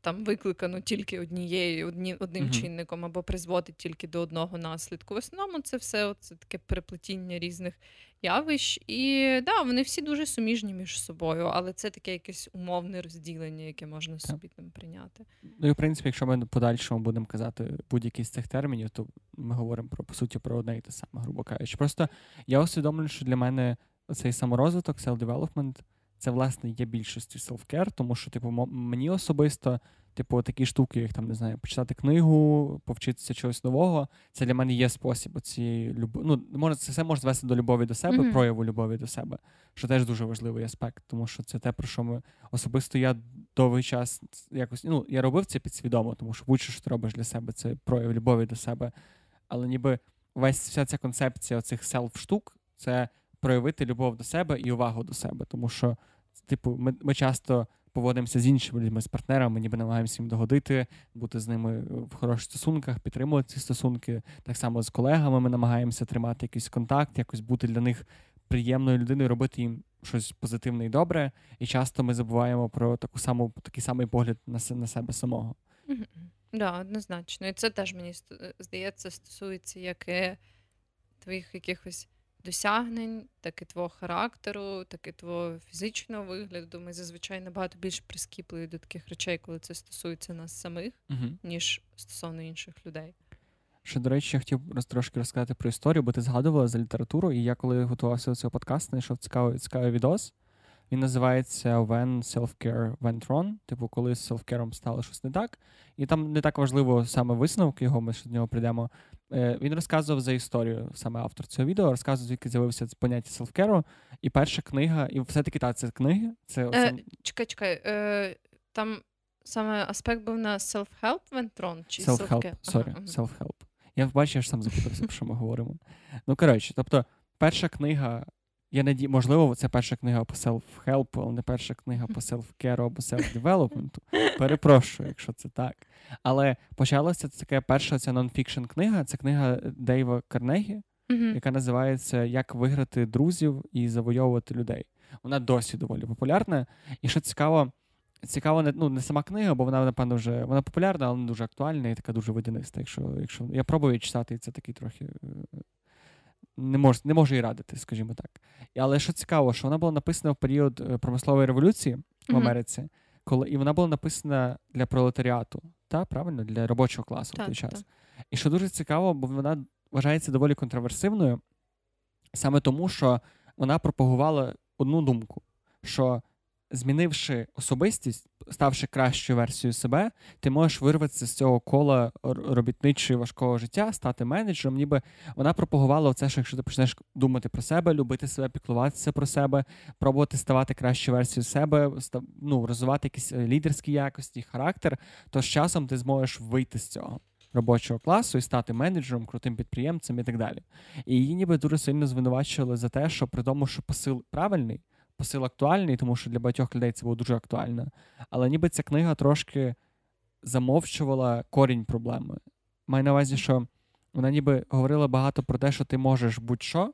там викликано тільки однією, одні, одним uh-huh. чинником або призводить тільки до одного наслідку. В основному це все це таке переплетіння різних явищ. І да, вони всі дуже суміжні між собою, але це таке якесь умовне розділення, яке можна собі там прийняти. Ну і в принципі, якщо ми подальшому будемо казати будь-який з цих термінів, то ми говоримо про по суті про одне і те саме, грубо кажучи. Просто я усвідомлюю, що для мене цей саморозвиток, self-development, це, власне, є більшістю self-care, тому що, типу, мені особисто, типу, такі штуки, як там, не знаю, почитати книгу, повчитися чогось нового, це для мене є спосіб цієї любові. Ну, може, це все може звести до любові до себе, mm-hmm. прояву любові до себе, що теж дуже важливий аспект, тому що це те, про що ми особисто я довгий час якось ну, я робив це підсвідомо, тому що будь-що що ти робиш для себе, це прояв любові до себе. Але ніби весь вся ця концепція оцих селф-штук, це проявити любов до себе і увагу до себе. Тому що, типу, ми ми часто поводимося з іншими людьми, з партнерами, ніби намагаємося їм догодити, бути з ними в хороших стосунках, підтримувати ці стосунки. Так само з колегами ми намагаємося тримати якийсь контакт, якось бути для них приємною людиною, робити їм щось позитивне і добре. І часто ми забуваємо про таку саму такий самий погляд на на себе самого. Так, да, однозначно. І це теж мені здається, стосується як і твоїх якихось досягнень, так і твого характеру, так і твого фізичного вигляду. Ми зазвичай набагато більш прискіпливі до таких речей, коли це стосується нас самих, угу. ніж стосовно інших людей. Ще, до речі, я хотів трошки розказати про історію, бо ти згадувала за літературу, і я, коли готувався до цього подкасту, знайшов цікавий цікавий відос. Він називається When Self-Care Went Wrong, типу, коли з селфкером стало щось не так. І там не так важливо саме висновки його, ми ще до нього прийдемо. Е, він розказував за історію, саме автор цього відео, розказував, звідки з'явився поняття селфкеру. І перша книга, і все-таки так, це книги. Це е, Чекай, чекай. Е, Там саме аспект був на self-help went wrong, чи self-help, sorry, ага. self-help. Я бачу, я ж сам запитався, про що ми говоримо. Ну, коротше, тобто, перша книга я надію, можливо, це перша книга по self-help, але не перша книга по self-care або self-development. Перепрошую, якщо це так. Але почалася це така перша ця нон-фікшн книга. Це книга Дейва Карнегі, mm-hmm. яка називається Як виграти друзів і завойовувати людей. Вона досі доволі популярна. І що цікаво, цікаво, не ну, не сама книга, бо вона, напевно, вже вона популярна, але не дуже актуальна і така дуже водяниста. Якщо якщо я пробую читати, і це такий трохи е, не мож, не можу їй радити, скажімо так. Але що цікаво, що вона була написана в період е, промислової революції в Америці, mm-hmm. коли і вона була написана для пролетаріату, та правильно для робочого класу в той час. Так. І що дуже цікаво, бо вона вважається доволі контроверсивною, саме тому, що вона пропагувала одну думку: що змінивши особистість, ставши кращою версією себе, ти можеш вирватися з цього кола робітничого важкого життя, стати менеджером, ніби вона пропагувала це, що якщо ти почнеш думати про себе, любити себе, піклуватися про себе, пробувати ставати кращою версією себе, ну, розвивати якісь е, лідерські якості, характер, то з часом ти зможеш вийти з цього. Робочого класу і стати менеджером, крутим підприємцем і так далі. І її ніби дуже сильно звинувачували за те, що при тому, що посил правильний, посил актуальний, тому що для багатьох людей це було дуже актуально. Але ніби ця книга трошки замовчувала корінь проблеми. Маю на увазі, що вона ніби говорила багато про те, що ти можеш будь-що,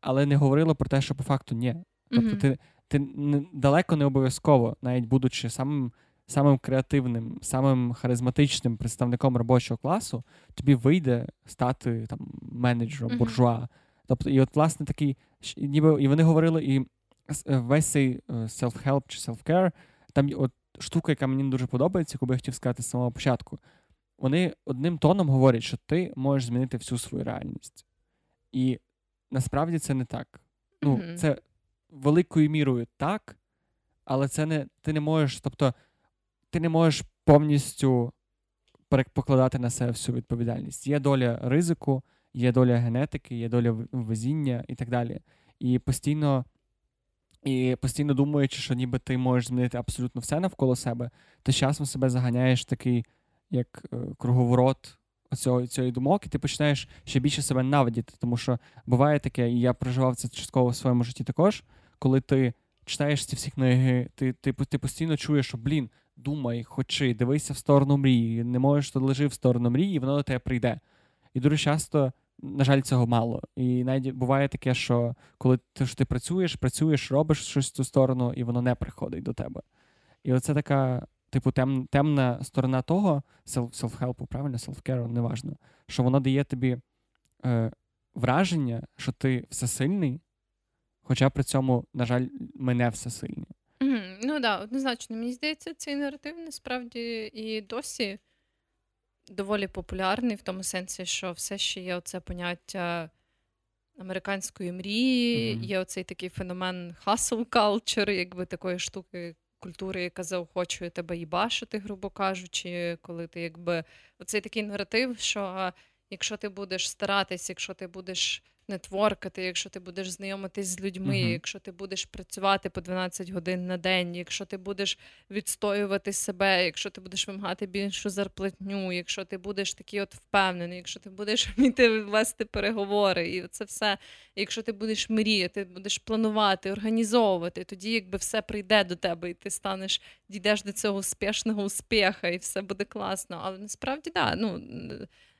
але не говорило про те, що по факту ні. Тобто, mm-hmm. ти ти не, далеко не обов'язково, навіть будучи самим самим креативним, самим харизматичним представником робочого класу, тобі вийде стати там менеджером, mm-hmm. буржуа. Тобто, і от, власне, такий, ніби і вони говорили, і весь цей е, self-help чи self-care, там от штука, яка мені дуже подобається, яку би я хотів сказати з самого початку. Вони одним тоном говорять, що ти можеш змінити всю свою реальність. І насправді це не так. Ну, mm-hmm. це великою мірою так, але це не ти не можеш, тобто, ти не можеш повністю покладати на себе всю відповідальність. Є доля ризику, є доля генетики, є доля везіння і так далі. І постійно. І постійно думаючи, що ніби ти можеш змінити абсолютно все навколо себе, ти з часом себе заганяєш такий, як е, круговорот оцього, цієї думок, і ти починаєш ще більше себе навидіти. Тому що буває таке, і я проживав це частково в своєму житті також, коли ти читаєш ці всі книги, ти ти, ти постійно чуєш, що блін, думай, хочи, дивися в сторону мрії, не можеш, то лежи в сторону мрії, і воно до тебе прийде. І дуже часто на жаль, цього мало. І навіть буває таке, що коли ти ж ти працюєш, працюєш, робиш щось в цю сторону, і воно не приходить до тебе. І оце така, типу, тем, темна сторона того, self-help, правильно, self-care, неважно, що воно дає тобі е, враження, що ти всесильний, хоча при цьому, на жаль, ми не всесильні. Mm, ну так, да, однозначно, мені здається, цей наратив насправді і досі доволі популярний в тому сенсі, що все ще є оце поняття американської мрії, mm-hmm. є оцей такий феномен hustle culture, якби такої штуки. Культури, яка заохочує тебе їбашити, грубо кажучи, коли ти якби оцей такий наратив, що якщо ти будеш старатись, якщо ти будеш нетворкати, якщо ти будеш знайомитись з людьми, uh-huh. якщо ти будеш працювати по 12 годин на день, якщо ти будеш відстоювати себе, якщо ти будеш вимагати більшу зарплатню, якщо ти будеш такий от впевнений, якщо ти будеш вміти вести переговори, і це все, якщо ти будеш мріяти, будеш планувати, організовувати, тоді якби все прийде до тебе, і ти станеш, дійдеш до цього успішного успіха, і все буде класно. Але насправді да, ну.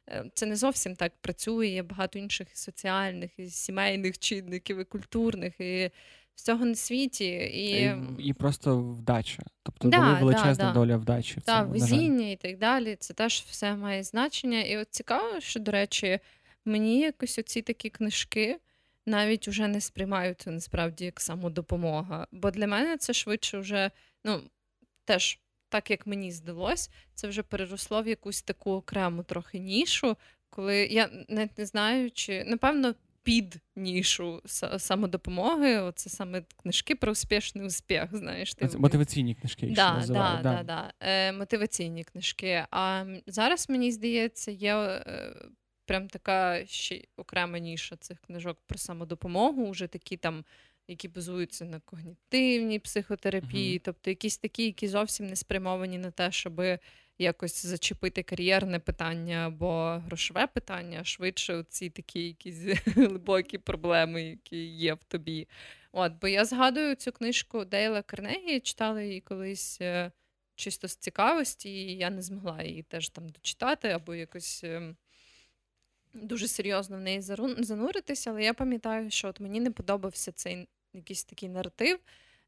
Е, це не зовсім так працює. Є багато інших і соціальних, і сімейних чинників, і культурних, і всього на світі. І і, і просто вдача. Тобто да, величезна да, доля вдачі. Так, везіння і так далі. Це теж все має значення. І от цікаво, що, до речі, мені якось оці такі книжки. Навіть вже не сприймаються насправді як самодопомога. Бо для мене це швидше вже ну, теж так як мені здалось, це вже переросло в якусь таку окрему трохи нішу, коли я навіть не знаю, чи напевно під нішу самодопомоги. Оце саме книжки про успішний успіх. Знаєш, ти мотиваційні книжки. Да, називають. Да, да. Да, е, Мотиваційні книжки. А зараз мені здається, є. Е, прям така ще окрема ніша цих книжок про самодопомогу, вже такі там які базуються на когнітивній психотерапії, uh-huh. тобто якісь такі, які зовсім не спрямовані на те, щоб якось зачепити кар'єрне питання або грошове питання, а швидше ці такі якісь глибокі проблеми, які є в тобі. От, Бо я згадую цю книжку Дейла Карнегі, читала її колись. Е, чисто з цікавості, і я не змогла її теж там дочитати, або якось ем, дуже серйозно в неї зануритися. Але я пам'ятаю, що от мені не подобався цей якийсь такий наратив.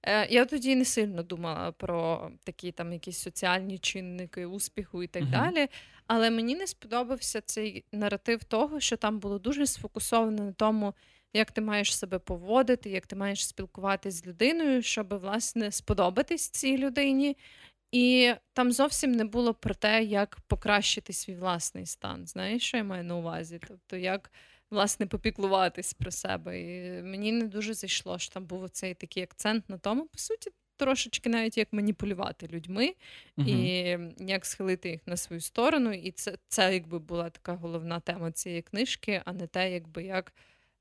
Е, я тоді не сильно думала про такі там якісь соціальні чинники успіху і так uh-huh. далі. Але мені не сподобався цей наратив того, що там було дуже сфокусовано на тому, як ти маєш себе поводити, як ти маєш спілкуватися з людиною, щоб власне сподобатись цій людині. І там зовсім не було про те, як покращити свій власний стан. Знаєш, що я маю на увазі? Тобто, як власне попіклуватись про себе. І мені не дуже зайшло, що там був цей такий акцент на тому, по суті. Трошечки навіть як маніпулювати людьми uh-huh. і як схилити їх на свою сторону. І це це якби була така головна тема цієї книжки, а не те, якби як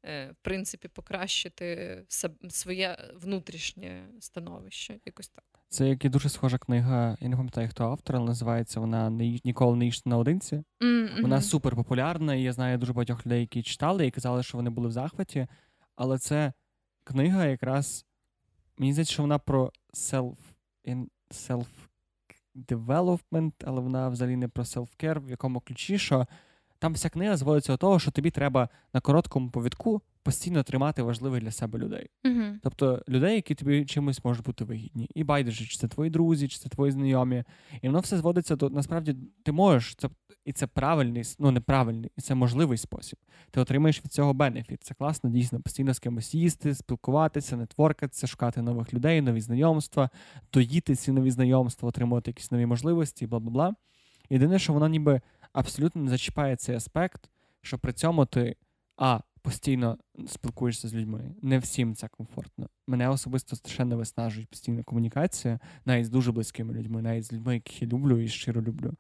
е, в принципі покращити своє внутрішнє становище. Якось так. Це як і дуже схожа книга. Я не пам'ятаю, хто автор, але називається вона Ніколи не їж наодинці. Mm-hmm. Вона супер популярна, і я знаю дуже багатьох людей, які читали і казали, що вони були в захваті. Але це книга якраз. Мені здається, що вона про self self development, але вона взагалі не про self-care, в якому ключі, що там вся книга зводиться до того, що тобі треба на короткому повідку постійно тримати важливих для себе людей. Uh-huh. Тобто людей, які тобі чимось можуть бути вигідні. І байдуже, чи це твої друзі, чи це твої знайомі. І воно все зводиться до насправді ти можеш, це і це правильний, ну неправильний, і це можливий спосіб. Ти отримаєш від цього бенефіт. Це класно, дійсно, постійно з кимось їсти, спілкуватися, нетворкатися, шукати нових людей, нові знайомства, доїти ці нові знайомства, отримувати якісь нові можливості, бла бла бла. Єдине, що воно ніби абсолютно не зачіпає цей аспект, що при цьому ти а постійно спілкуєшся з людьми. Не всім це комфортно. Мене особисто страшенно виснажує постійна комунікація, навіть з дуже близькими людьми, навіть з людьми, яких я люблю і щиро люблю.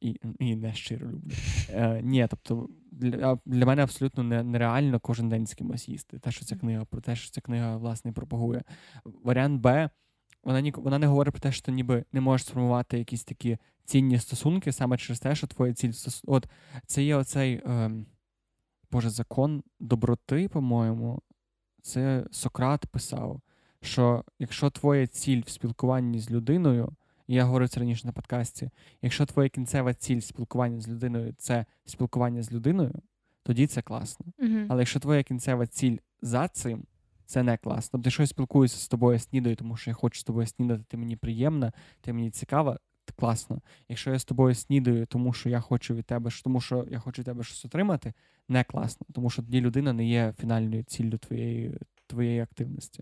І і не щиро люблю. Е, Ні, тобто для для мене абсолютно нереально кожен день з кимось їсти. Те, що ця книга, про те, що ця книга власне пропагує. Варіант Б. Вона ні, вона не говорить про те, що ти ніби не можеш сформувати якісь такі цінні стосунки саме через те, що твоя ціль. От це є оцей е, Боже закон доброти, по-моєму. Це Сократ писав, що якщо твоя ціль в спілкуванні з людиною, і я говорив це раніше на подкасті, якщо твоя кінцева ціль спілкування з людиною це спілкування з людиною, тоді це класно. Uh-huh. Але якщо твоя кінцева ціль за цим, це не класно. Тобто, якщо я спілкуюся з тобою, снідаю, тому що я хочу з тобою снідати, ти мені приємна, ти мені цікава, класно. Якщо я з тобою снідаю, тому що я хочу від тебе, тому що я хочу від тебе щось отримати, не класно. Тому що тоді людина не є фінальною ціллю твоєї твоєї активності.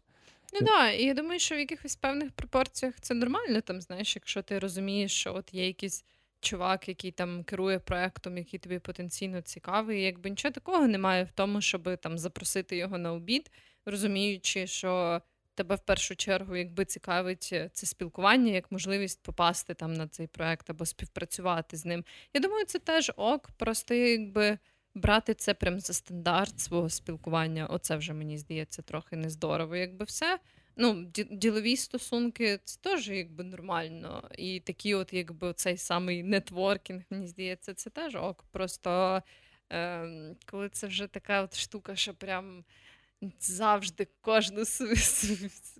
Ну так, да. і я думаю, що в якихось певних пропорціях це нормально, там, знаєш, якщо ти розумієш, що от є якийсь чувак, який там керує проектом, який тобі потенційно цікавий, якби нічого такого немає в тому, щоб там запросити його на обід, розуміючи, що тебе в першу чергу якби цікавить е, це спілкування, як можливість попасти там на цей проект або співпрацювати з ним. Я думаю, це теж ок, просто якби. Брати це прям за стандарт свого спілкування, оце вже мені здається трохи нездорово. Якби все. Ну, ділові стосунки це теж якби нормально. І такі, от якби цей самий нетворкінг, мені здається, це теж ок. Просто е, коли це вже така от штука, що прям завжди кожну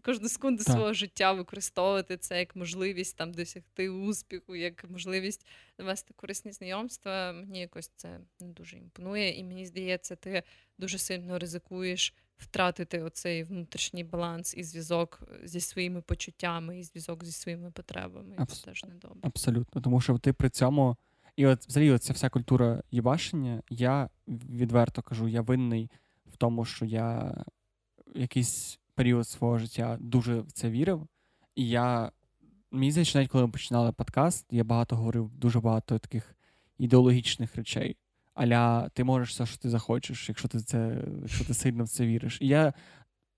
кожну секунду так. свого життя використовувати це як можливість там досягти успіху, як можливість навести корисні знайомства. Мені якось це не дуже імпонує, і мені здається, ти дуже сильно ризикуєш втратити оцей внутрішній баланс і зв'язок зі своїми почуттями, і зв'язок зі своїми потребами. Абс... Це теж недобре. Абсолютно, тому що ти при цьому. І от взагалі ця вся культура їбашення, я відверто кажу, я винний в тому, що я якийсь період свого життя дуже в це вірив. І я мені здається, навіть коли ми починали подкаст, я багато говорив дуже багато таких ідеологічних речей. Аля, ти можеш все, що ти захочеш, якщо ти це, якщо ти сильно в це віриш. І я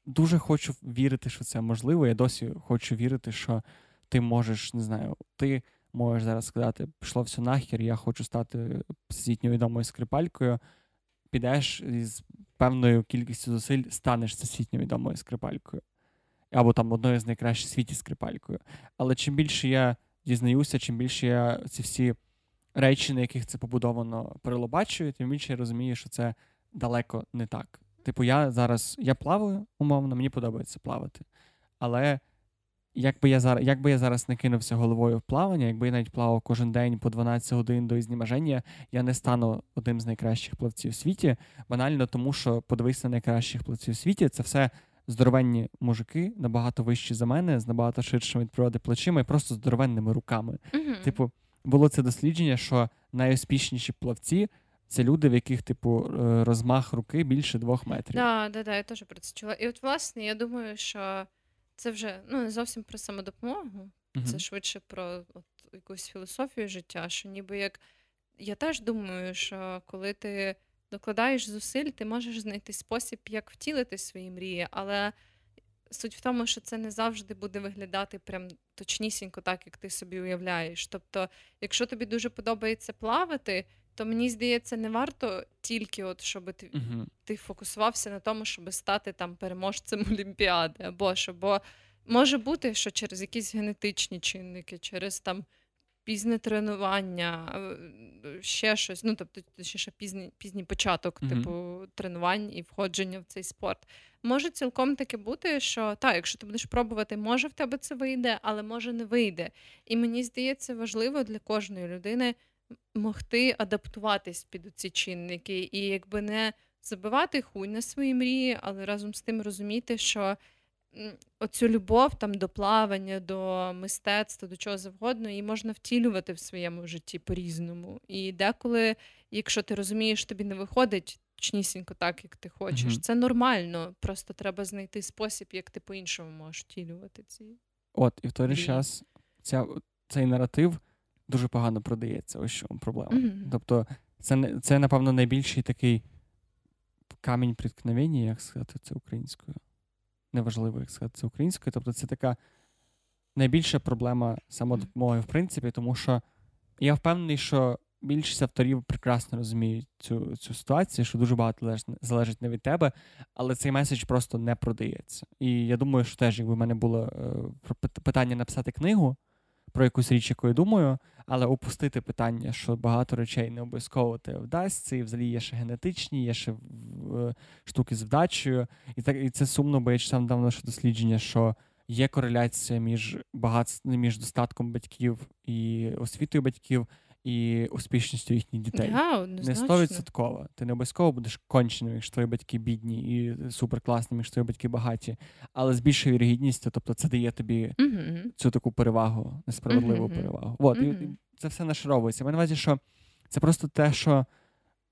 дуже хочу вірити, що це можливо. Я досі хочу вірити, що ти можеш, не знаю, ти можеш зараз сказати, пішло все нахер, я хочу стати всесвітньо відомою скрипалькою. Підеш із певною кількістю зусиль станеш всесвітньо відомою скрипалькою. Або там одною з найкращих в світі скрипалькою. Але чим більше я дізнаюся, чим більше я ці всі речі, на яких це побудовано, перелобачую, тим більше я розумію, що це далеко не так. Типу, я зараз я плаваю, умовно, мені подобається плавати. Але якби я зараз якби я зараз не кинувся головою в плавання, якби я навіть плавав кожен день по 12 годин до ізнімаження, я не стану одним з найкращих плавців у світі. Банально тому, що подивись на найкращих плавців у світі, це все здоровенні мужики, набагато вищі за мене, з набагато ширшими від природи плечима і просто здоровенними руками. Mm-hmm. Типу, було це дослідження, що найуспішніші плавці. Це люди, в яких, типу, розмах руки більше двох метрів. Так, да, да, я теж про це чула. І от, власне, я думаю, що це вже ну, не зовсім про самодопомогу, uh це швидше про от, якусь філософію життя, що ніби як я теж думаю, що коли ти докладаєш зусиль, ти можеш знайти спосіб, як втілити свої мрії, але суть в тому, що це не завжди буде виглядати прям точнісінько так, як ти собі уявляєш. Тобто, якщо тобі дуже подобається плавати, то мені здається, не варто тільки, от щоб ти uh ти фокусувався на тому, щоб стати там переможцем Олімпіади, або що, бо може бути, що через якісь генетичні чинники, через там пізне тренування, ще щось. Ну, тобто, ще пізній пізній початок, uh типу, тренувань і входження в цей спорт. Може цілком таке бути, що так, якщо ти будеш пробувати, може в тебе це вийде, але може не вийде. І мені здається, важливо для кожної людини могти адаптуватись під ці чинники, і якби не забивати хуй на свої мрії, але разом з тим розуміти, що оцю любов там до плавання, до мистецтва, до чого завгодно, її можна втілювати в своєму житті по-різному. І деколи, якщо ти розумієш, тобі не виходить точнісінько так, як ти хочеш, mm-hmm. це нормально. Просто треба знайти спосіб, як ти по-іншому можеш втілювати ці. От, і в той же час ця, цей наратив дуже погано продається. Ось що проблема. Mm-hmm. Тобто, це, це, напевно, найбільший такий камінь приткновення, як сказати це українською неважливо, як сказати це українською. Тобто це така найбільша проблема самодопомоги, в принципі, тому що я впевнений, що більшість авторів прекрасно розуміють цю цю ситуацію, що дуже багато залежить не від тебе, але цей меседж просто не продається. І я думаю, що теж, якби в мене було е, питання написати книгу про якусь річ, яку я думаю, але опустити питання, що багато речей не обов'язково те вдасться, і взагалі є ще генетичні, є ще в, штуки з вдачею. І так і це сумно, бо я читав давно ще дослідження, що є кореляція між багатством, між достатком батьків і освітою батьків і успішністю їхніх дітей. Yeah, не стовідсотково. Ти не обов'язково будеш конченим, якщо твої батьки бідні і суперкласними, якщо твої батьки багаті, але з більшою вірогідністю, тобто це дає тобі mm-hmm. цю таку перевагу, несправедливу mm-hmm. перевагу. От, mm-hmm. і це все нашаровується. Маю на увазі, що це просто те, що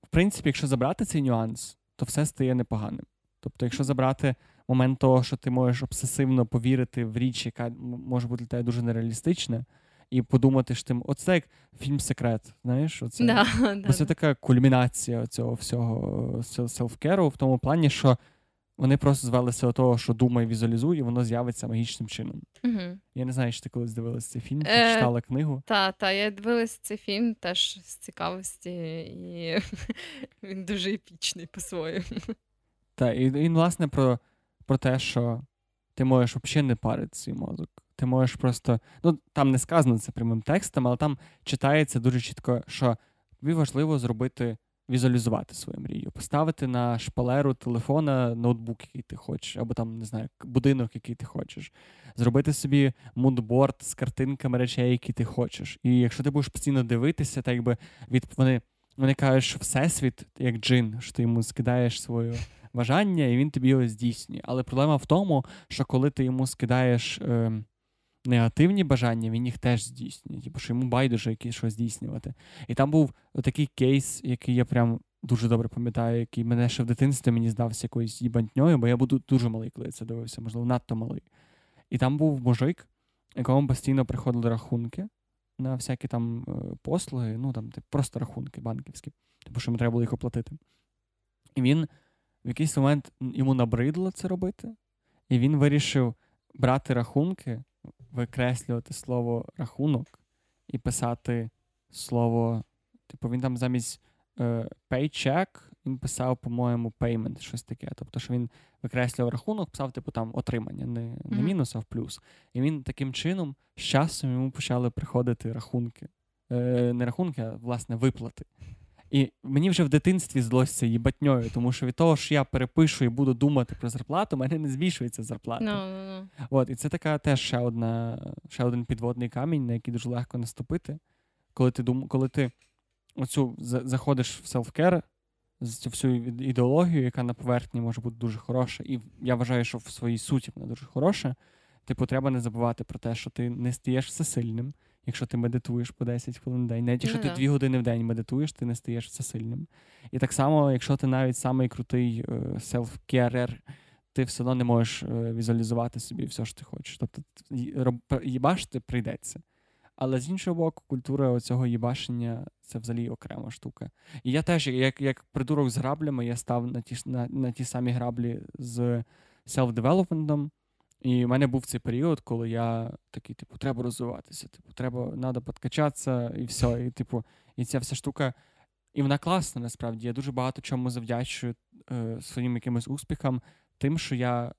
в принципі, якщо забрати цей нюанс, то все стає непоганим. Тобто, якщо забрати момент того, що ти можеш обсесивно повірити в річ, яка може бути для тебе дуже нереалістична, і подумати що тим, оце як фільм Секрет. Знаєш, оце да, да, це така кульмінація цього всього селфкеру в тому плані, що вони просто звелися до того, що думай, візуалізуй, і воно з'явиться магічним чином. Угу. Я не знаю, чи ти колись дивилася цей фільм, ти е, читала книгу. Так, та, я дивилась цей фільм теж з цікавості, і він дуже епічний по-своєму. Так, і він, власне, про про те, що ти можеш взагалі не парити свій мозок. Ти можеш просто. Ну, там не сказано це прямим текстом, але там читається дуже чітко, що тобі важливо зробити, візуалізувати свою мрію, поставити на шпалеру телефона ноутбук, який ти хочеш, або там, не знаю, будинок, який ти хочеш, зробити собі мудборд з картинками речей, які ти хочеш. І якщо ти будеш постійно дивитися, так якби від вони, вони кажуть, що всесвіт, як джин, що ти йому скидаєш свою бажання, і він тобі його здійснює. Але проблема в тому, що коли ти йому скидаєш е, негативні бажання, він їх теж здійснює. Типу, що йому байдуже якісь щось здійснювати. І там був такий кейс, який я прям дуже добре пам'ятаю, який мене ще в дитинстві мені здався якоюсь їбантньою, бо я буду дуже малий, коли я це дивився, можливо, надто малий. І там був мужик, якому постійно приходили рахунки. На всякі там е, послуги, ну там типу, просто рахунки банківські, тому що йому треба було їх оплатити. І він в якийсь момент йому набридло це робити, і він вирішив брати рахунки, викреслювати слово рахунок і писати слово. Типу, він там замість е, paycheck він писав, по-моєму, payment, щось таке. Тобто, що він викреслював рахунок, писав, типу, там отримання, не не мінус, а в плюс. І він таким чином з часом йому почали приходити рахунки. Е, Не рахунки, а власне виплати. І мені вже в дитинстві злося їбатньою, тому що від того, що я перепишу і буду думати про зарплату, у мене не збільшується зарплата. No, no, no. От, І це така теж ще одна, ще один підводний камінь, на який дуже легко наступити. Коли ти дум, коли ти оцю заходиш в селфкер з цю всю ідеологію, яка на поверхні може бути дуже хороша, і я вважаю, що в своїй суті вона дуже хороша. Типу, треба не забувати про те, що ти не стаєш всесильним якщо ти медитуєш по 10 хвилин в день. Навіть якщо ти 2 години в день медитуєш, ти не стаєш всесильним. І так само, якщо ти навіть самий крутий селф-керер, ти все одно не можеш е, візуалізувати собі все, що ти хочеш. Тобто їбашити прийдеться. Але з іншого боку, культура цього їбашення це взагалі окрема штука. І я теж, як як придурок з граблями, я став на ті на, на ті самі граблі з селф-девелопментом. І в мене був цей період, коли я такий, типу, треба розвиватися, типу, треба треба підкачатися, і все. І, типу, і ця вся штука. І вона класна, насправді. Я дуже багато чому завдячую е, своїм якимось успіхам, тим, що я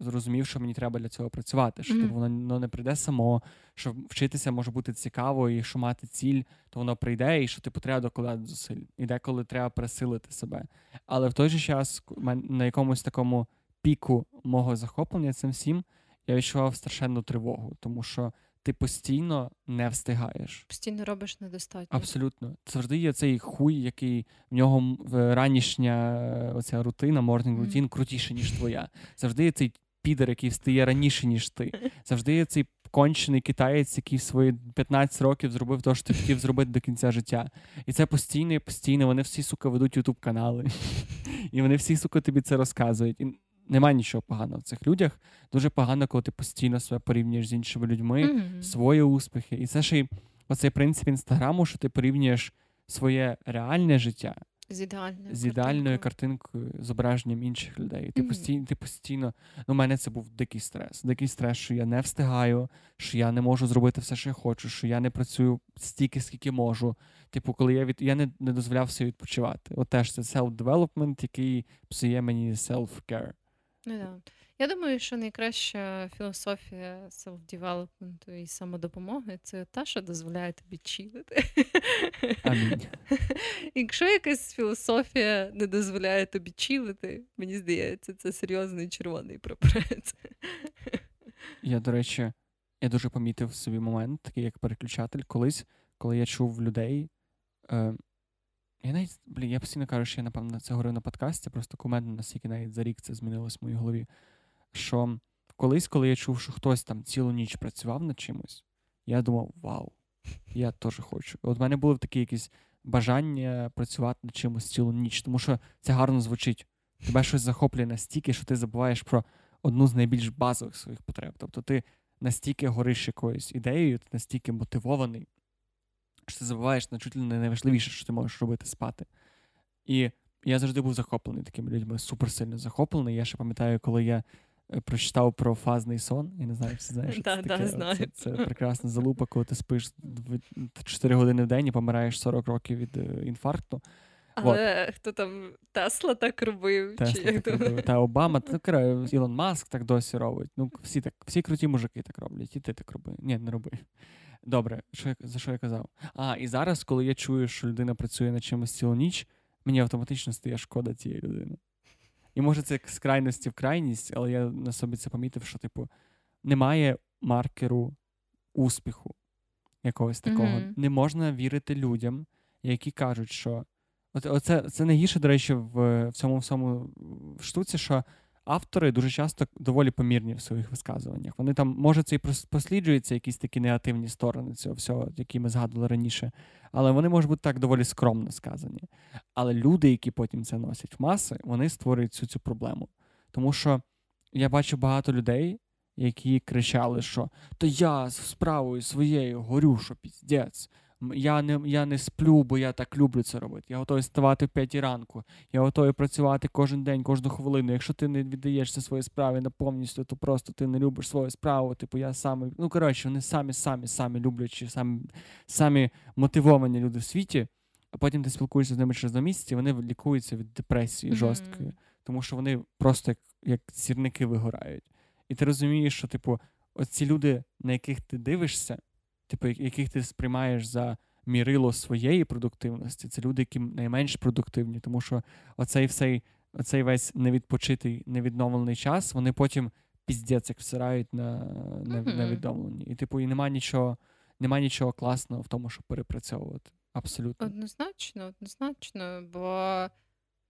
зрозумів, що мені треба для цього працювати. Що mm-hmm. типу, воно не прийде само, що вчитися може бути цікаво, і що мати ціль, то воно прийде, і що типу треба докладати зусиль. І деколи треба пересилити себе. Але в той же час на якомусь такому піку мого захоплення цим всім, я відчував страшенну тривогу, тому що ти постійно не встигаєш. Постійно робиш недостатньо. Абсолютно. Завжди є цей хуй, який в нього ранішня оця рутина, морнінг рутін, крутіша, ніж твоя. Завжди є цей підер, який встає раніше, ніж ти. Завжди є цей кончений китаєць, який в свої 15 років зробив те, що ти хотів зробити до кінця життя. І це постійно і постійно. Вони всі, сука, ведуть ютуб канали. І вони всі, сука, тобі це розказують. І немає нічого поганого в цих людях. Дуже погано, коли ти постійно себе порівнюєш з іншими людьми, mm-hmm. свої успіхи. І це ж і оцей принцип інстаграму, що ти порівнюєш своє реальне життя з ідеальною з ідеальною картинкою, картинкою зображенням інших людей. Ти mm-hmm. постійно, ти постійно. Ну, у мене це був дикий стрес. Дикий стрес, що я не встигаю, що я не можу зробити все, що я хочу, що я не працюю стільки, скільки можу. Типу, коли я від я не не дозволяв собі відпочивати. От теж це self-development, який псує мені self-care. Yeah. Я думаю, що найкраща філософія селф-девелопменту і самодопомоги це та, що дозволяє тобі чилити. Амінь. Якщо якась філософія не дозволяє тобі чилити, мені здається, це серйозний червоний прапорець. Я, до речі, я дуже помітив собі момент, такий як переключатель, колись, коли я чув людей. Е, я навіть, блін, я постійно кажу, що я, напевно, це говорив на подкасті, просто кумедно, настільки навіть за рік це змінилось в моїй голові що колись, коли я чув, що хтось там цілу ніч працював над чимось, я думав, вау, я теж хочу. От в мене було таке якесь бажання працювати над чимось цілу ніч, тому що це гарно звучить. Тебе щось захоплює настільки, що ти забуваєш про одну з найбільш базових своїх потреб. Тобто ти настільки гориш якоюсь ідеєю, ти настільки мотивований, що ти забуваєш на чуть ли не найважливіше, що ти можеш робити спати. І я завжди був захоплений такими людьми, суперсильно захоплений. Я ще пам'ятаю, коли я Е, прочитав про фазний сон. Я не знаю, чи знаєш. Це, да, таке. знаю. Це, це прекрасна залупа, коли ти спиш 4 години в день і помираєш 40 років від е, інфаркту. Але От. хто там Тесла так робив? Тесла чи як так робив. Та Обама, та Ілон Маск так досі робить. Ну, всі так, всі круті мужики так роблять, і ти так роби. Ні, не роби. Добре, що я, за що я казав? А, і зараз, коли я чую, що людина працює над чимось цілу ніч, мені автоматично стає шкода цієї людини. І може це з крайності в крайність, але я на собі це помітив, що, типу, немає маркеру успіху якогось такого. Mm-hmm. Не можна вірити людям, які кажуть, що. От, Оце це найгірше, до речі, в, в цьому всьому штуці, що автори дуже часто доволі помірні в своїх висказуваннях. Вони там, може, це і посліджуються якісь такі негативні сторони цього всього, які ми згадували раніше, але вони можуть бути так доволі скромно сказані. Але люди, які потім це носять в маси, вони створюють цю цю проблему. Тому що я бачу багато людей, які кричали, що то я з справою своєю горю, що піздець. Я не я не сплю, бо я так люблю це робити. Я готовий ставати в п'ятій ранку. Я готовий працювати кожен день, кожну хвилину. Якщо ти не віддаєшся своїй справі на повністю, то просто ти не любиш свою справу. Типу, я саме. Ну коротше, вони самі, самі, самі люблячі, самі самі мотивовані люди в світі. А потім ти спілкуєшся з ними через два місяці, вони лікуються від депресії mm-hmm. жорсткої, тому що вони просто як як сірники вигорають. І ти розумієш, що, типу, оці люди, на яких ти дивишся типу, яких ти сприймаєш за мірило своєї продуктивності, це люди, які найменш продуктивні, тому що оцей всей, оцей весь невідпочитий, невідновлений час, вони потім піздець як всирають на на, mm-hmm. на відновлені. І, типу, і нема нічого, нема нічого класного в тому, щоб перепрацьовувати. Абсолютно. Однозначно, однозначно, бо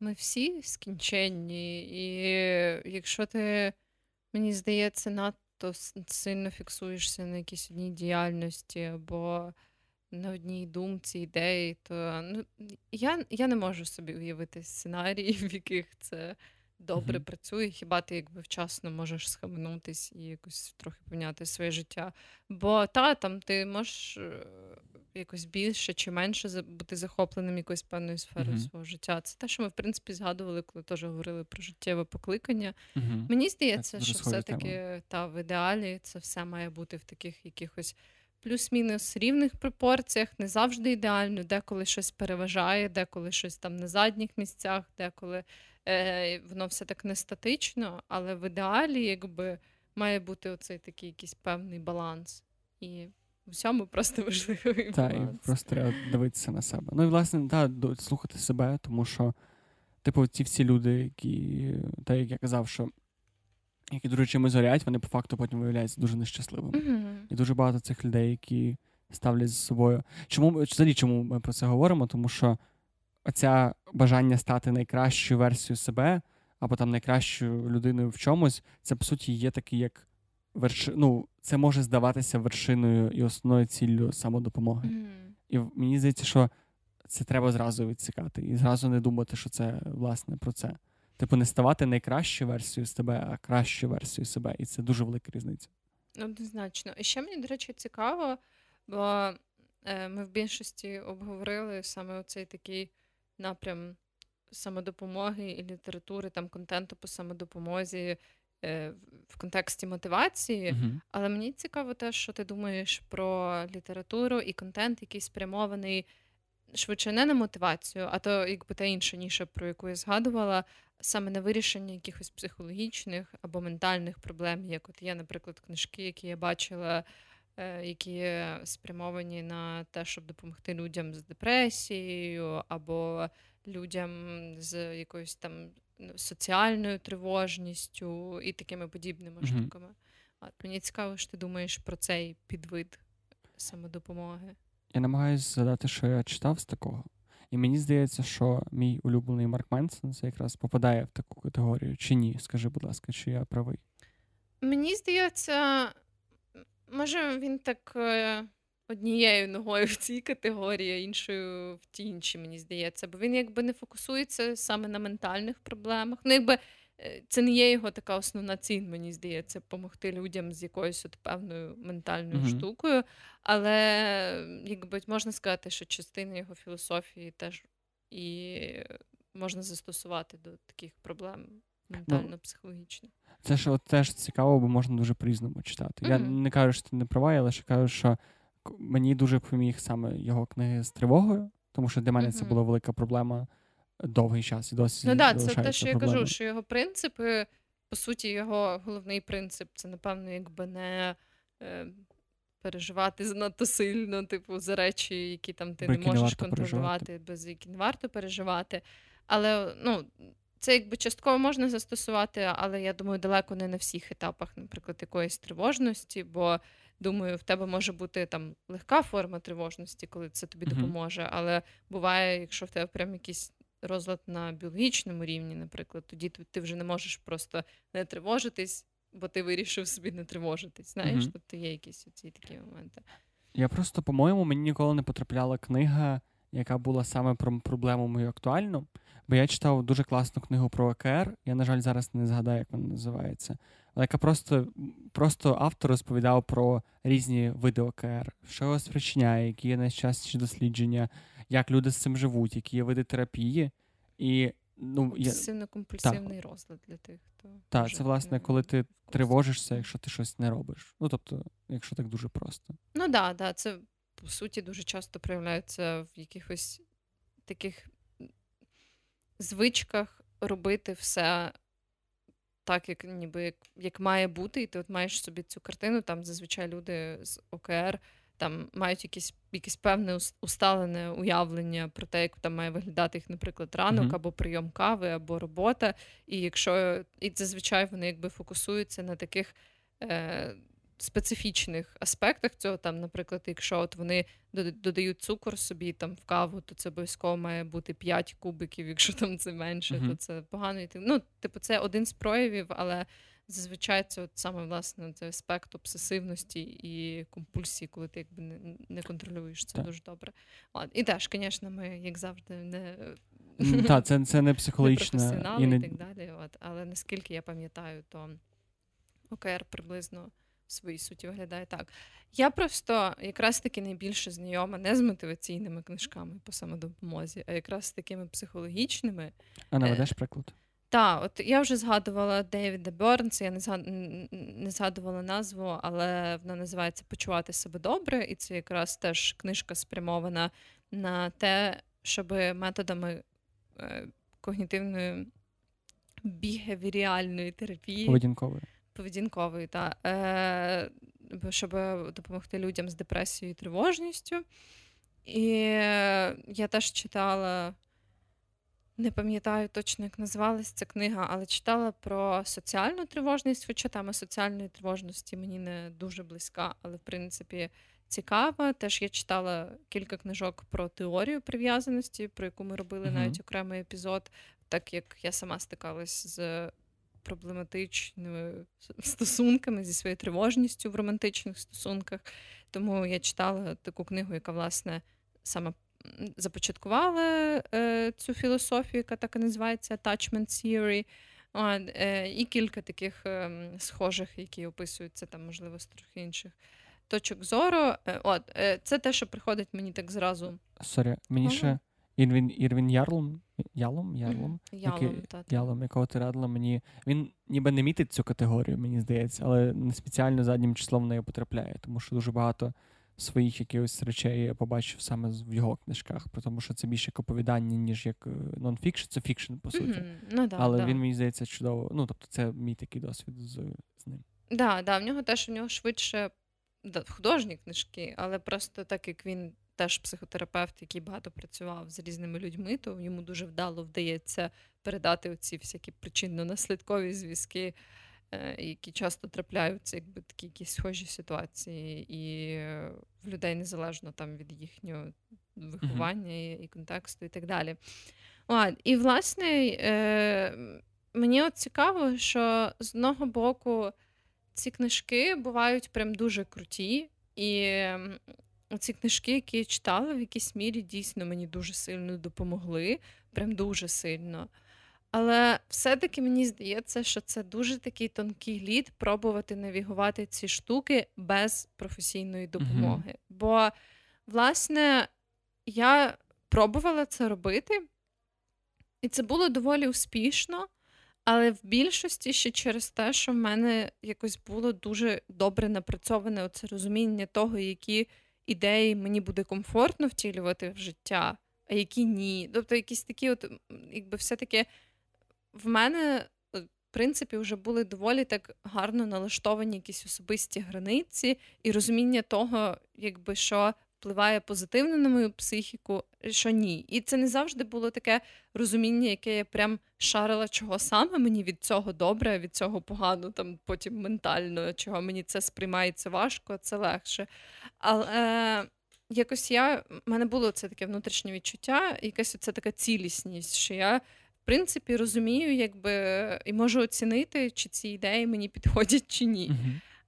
ми всі скінченні, і якщо ти, мені здається, над то сильно фіксуєшся на якійсь одній діяльності або на одній думці, ідеї, то ну, я я не можу собі уявити сценарії, в яких це добре mm-hmm. працює. Хіба ти якби вчасно можеш схаменутись і якось трохи поміняти своє життя? Бо та там ти можеш е, якось більше чи менше бути захопленим якоюсь певною сферою uh-huh. свого життя. Це те, що ми в принципі згадували, коли теж говорили про життєве покликання. Uh-huh. Мені здається, що все-таки та в ідеалі це все має бути в таких якихось. Плюс-мінус рівних пропорціях, не завжди ідеально, деколи щось переважає, деколи щось там на задніх місцях, деколи е, воно все так не статично, але в ідеалі якби має бути оцей такий якийсь певний баланс. І в всьому просто важливий Так, і просто треба дивитися на себе. Ну і власне, так, слухати себе, тому що, типу, ці всі люди, які, так як я казав, що які дуже чимось горять, вони по факту потім виявляються дуже нещасливими. Mm-hmm. І дуже багато цих людей, які ставлять з собою. Чому взагалі чому ми про це говоримо? Тому що оця бажання стати найкращою версією себе або там найкращою людиною в чомусь, це по суті є такий як верши... ну, це може здаватися вершиною і основною ціллю самодопомоги. Mm-hmm. І мені здається, що це треба зразу відсікати і зразу не думати, що це власне про це. Типу, не ставати найкращою версією з тебе, а кращою версією себе. І це дуже велика різниця. Однозначно. І ще мені, до речі, цікаво, бо е, ми в більшості обговорили саме оцей такий напрям самодопомоги і літератури, там контенту по самодопомозі е, в контексті мотивації. Угу. Але мені цікаво те, що ти думаєш про літературу і контент, який спрямований швидше не на мотивацію, а то якби та інша ніша, про яку я згадувала, саме на вирішення якихось психологічних або ментальних проблем, як от є, наприклад, книжки, які я бачила. Е, які спрямовані на те, щоб допомогти людям з депресією, або людям з якоюсь там соціальною тривожністю і такими подібними mm-hmm. штуками. От мені цікаво, що ти думаєш про цей підвид самодопомоги. Я намагаюся згадати, що я читав з такого. І мені здається, що мій улюблений Марк Менсон це якраз попадає в таку категорію. Чи ні? Скажи, будь ласка, чи я правий? Мені здається, може він так е, однією ногою в цій категорії, а іншою в тій іншій, мені здається, бо він якби не фокусується саме на ментальних проблемах. Ну, якби Е, це не є його така основна ціль, мені здається, допомогти людям з якоюсь от певною ментальною mm-hmm. штукою. Але якби можна сказати, що частина його філософії теж і можна застосувати до таких проблем ну, ментально-психологічних. Це ж от теж цікаво, бо можна дуже по-різному читати. Mm-hmm. Я не кажу, що ти не права, я лише кажу, що мені дуже поміг саме його книги з тривогою, тому що для мене mm-hmm. це була велика проблема довгий час і досі. Ну так, це те, що проблеми. я кажу, що його принципи, по суті, його головний принцип це, напевно, якби не е, переживати занадто сильно, типу, за речі, які там ти Бо не можеш контролювати, без які не варто переживати. Але ну, це якби частково можна застосувати, але я думаю, далеко не на всіх етапах, наприклад, якоїсь тривожності, бо. Думаю, в тебе може бути там легка форма тривожності, коли це тобі допоможе. Але буває, якщо в тебе прям якісь розлад на біологічному рівні, наприклад, тоді ти вже не можеш просто не тривожитись, бо ти вирішив собі не тривожитись. Знаєш, mm тобто є якісь ці такі моменти. Я просто, по-моєму, мені ніколи не потрапляла книга, яка була саме про проблему мою актуальну. Бо я читав дуже класну книгу про ОКР. Я, на жаль, зараз не згадаю, як вона називається. Але яка просто просто автор розповідав про різні види ОКР, що його спричиняє, які є найчастіші дослідження, як люди з цим живуть, які є види терапії. І, ну, я... розлад для тих, хто. Так, це, власне, коли ти тривожишся, якщо ти щось не робиш. Ну, тобто, якщо так дуже просто. Ну так, да, да, це по суті дуже часто проявляється в якихось таких звичках робити все. Так, як ніби як, як має бути, і ти от маєш собі цю картину, там зазвичай люди з ОКР там мають якісь якесь певне усталене уявлення про те, як там має виглядати їх, наприклад, ранок, mm-hmm. або прийом кави, або робота. І якщо і зазвичай вони якби фокусуються на таких е, специфічних аспектах цього, там, наприклад, якщо от вони додають цукор собі там в каву, то це обов'язково має бути 5 кубиків, якщо там це менше, mm-hmm. то це погано. Ну, типу, це один з проявів, але зазвичай це от саме власне цей аспект обсесивності і компульсії, коли ти якби не, не контролюєш це так. дуже добре. От. І теж, звісно, ми, як завжди, не. Так, це це не психологічно і, не... і так далі. От. Але наскільки я пам'ятаю, то ОКР приблизно в своїй суті виглядає так. Я просто якраз таки найбільше знайома не з мотиваційними книжками по самодопомозі, а якраз з такими психологічними. А наведеш приклад? Так, от я вже згадувала Девіда Бернса, я не згад... не згадувала назву, але вона називається Почувати себе добре, і це якраз теж книжка спрямована на те, щоб методами е, когнітивної бігевіріальної терапії поведінкової, поведінкової, та, е, щоб допомогти людям з депресією і тривожністю. І я теж читала Не пам'ятаю точно, як називалась ця книга, але читала про соціальну тривожність, хоча тема соціальної тривожності мені не дуже близька, але в принципі цікава. Теж я читала кілька книжок про теорію прив'язаності, про яку ми робили навіть окремий епізод, так як я сама стикалась з проблематичними стосунками зі своєю тривожністю в романтичних стосунках. Тому я читала таку книгу, яка, власне, саме започаткувала е, цю філософію, яка так і називається Attachment Theory. От, е, І кілька таких е, схожих, які описуються там, можливо, з трохи інших точок зору. Е, от, е, Це те, що приходить мені так зразу. Sorry, мені ага. ще Ірвін Ірвін Ярлом, Ялом, Ярлом, Ялом, який, та, та. Ялом, якого ти радила мені. Він ніби не мітить в цю категорію, мені здається, але не спеціально заднім числом в неї потрапляє, тому що дуже багато своїх якихось речей я побачив саме в його книжках, тому що це більше як оповідання, ніж як non-fiction, це fiction, по суті. Mm-hmm. Ну, да, Але да. він мені здається чудово. Ну, тобто, це мій такий досвід з, з ним. Так, да, да, в нього теж у нього швидше художні книжки, але просто так як він теж психотерапевт, який багато працював з різними людьми, то йому дуже вдало вдається передати оці всякі причинно-наслідкові зв'язки. Е, які часто трапляються, якби такі якісь схожі ситуації, і в людей незалежно там від їхнього виховання mm-hmm. і, і контексту, і так далі. От, І, власне, е, мені от цікаво, що з одного боку ці книжки бувають прям дуже круті, і ці книжки, які я читала, в якійсь мірі дійсно мені дуже сильно допомогли, прям дуже сильно. Але все-таки мені здається, що це дуже такий тонкий лід пробувати навігувати ці штуки без професійної допомоги. Mm-hmm. Бо, власне, я пробувала це робити, і це було доволі успішно, але в більшості ще через те, що в мене якось було дуже добре напрацьоване оце розуміння того, які ідеї мені буде комфортно втілювати в життя, а які ні. Тобто, якісь такі, от, якби все-таки в мене, в принципі, вже були доволі так гарно налаштовані якісь особисті границі і розуміння того, якби що впливає позитивно на мою психіку, що ні. І це не завжди було таке розуміння, яке я прям шарила, чого саме мені від цього добре, від цього погано, там потім ментально, чого мені це сприймається важко, це легше. Але е, якось я в мене було це таке внутрішнє відчуття, якась це така цілісність, що я в принципі, розумію, якби і можу оцінити, чи ці ідеї мені підходять чи ні.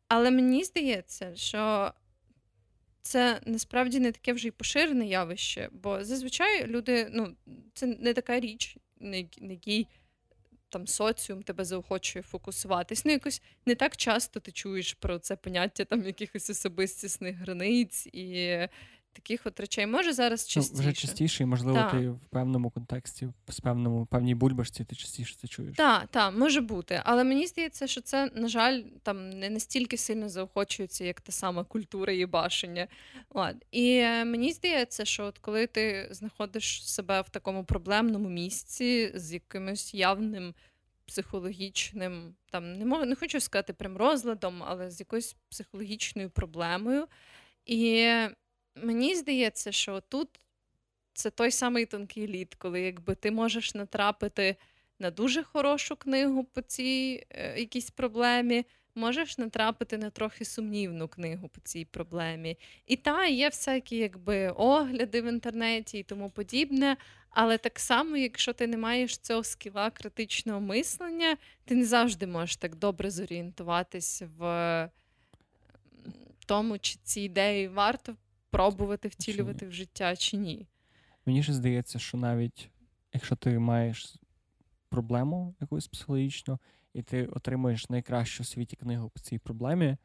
Але мені здається, що це насправді не таке вже й поширене явище, бо зазвичай люди, ну, це не така річ, на якій там соціум тебе заохочує фокусуватись. Ну, якось не так часто ти чуєш про це поняття там якихось особистісних границь і таких от речей. Може зараз частіше. Ну, вже частіше, і можливо, та. ти в певному контексті, з певному певній бульбашці, ти частіше це чуєш. Так, так, може бути. Але мені здається, що це, на жаль, там не настільки сильно заохочується, як та сама культура і башення. От. І е, мені здається, що от коли ти знаходиш себе в такому проблемному місці з якимось явним. Психологічним, там не можу, не хочу сказати прям розладом, але з якоюсь психологічною проблемою. І Мені здається, що тут це той самий тонкий лід, коли якби ти можеш натрапити на дуже хорошу книгу по цій е, якійсь проблемі, можеш натрапити на трохи сумнівну книгу по цій проблемі. І та є всякі якби огляди в інтернеті і тому подібне. Але так само, якщо ти не маєш цього скіла критичного мислення, ти не завжди можеш так добре зорієнтуватись в тому, чи ці ідеї варто пробувати втілювати в життя чи ні. Мені ж здається, що навіть якщо ти маєш проблему якусь психологічну, і ти отримуєш найкращу у світі книгу по цій проблемі,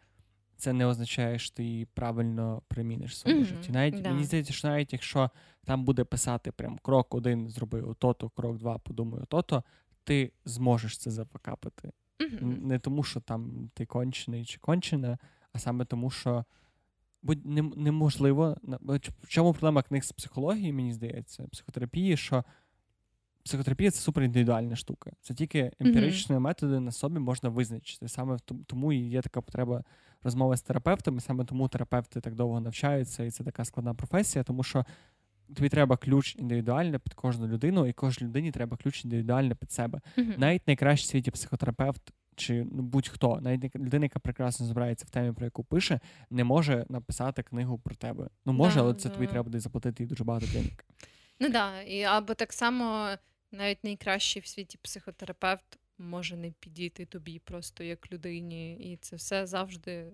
це не означає, що ти її правильно приміниш в своєму mm-hmm, житті. Навіть да. мені здається, що навіть якщо там буде писати прям крок один, зроби ото-то, крок два, подумай ото-то, ти зможеш це запокапити. Mm-hmm. Не тому, що там ти кончений чи кончена, а саме тому, що неможливо. В чому проблема книг з психології, мені здається, психотерапії, що психотерапія це супер індивідуальна штука. Це тільки емпіричні mm-hmm. методи на собі можна визначити. Саме тому і є така потреба розмови з терапевтами, саме тому терапевти так довго навчаються, і це така складна професія, тому що тобі треба ключ індивідуально під кожну людину, і кожній людині треба ключ індивідуально під себе. Мгм. Навіть найкращий в світі психотерапевт чи ну, будь-хто, навіть людина, яка прекрасно збирається в темі, про яку пише, не може написати книгу про тебе. Ну може, Да, але це да. тобі треба буде заплатити дуже багато денег. Ну да, і або так само навіть найкращий в світі психотерапевт може не підійти тобі просто як людині, і це все завжди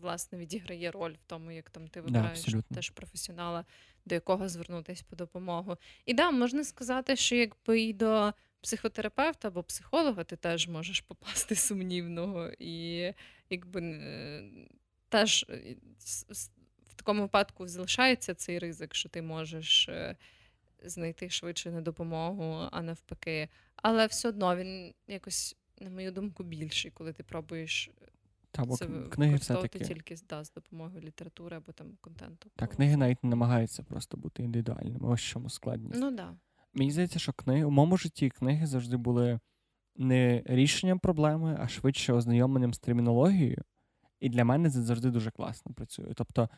власне відіграє роль в тому, як там ти вибираєш абсолютно. теж професіонала, до якого звернутися по допомогу. І да, можна сказати, що якби і до психотерапевта або психолога ти теж можеш попасти сумнівного, і якби е, теж е, в такому випадку залишається цей ризик, що ти можеш е, знайти швидше на допомогу, а навпаки. Але все одно він якось, на мою думку, більший, коли ти пробуєш Та бо це книги все-таки тільки да, з допомогою літератури або там контенту. Так, книги навіть не намагаються просто бути індивідуальними. Ось чому складність. Ну да. Мені здається, що книги у моєму житті книги завжди були не рішенням проблеми, а швидше ознайомленням з термінологією. І для мене це завжди дуже класно працює. Тобто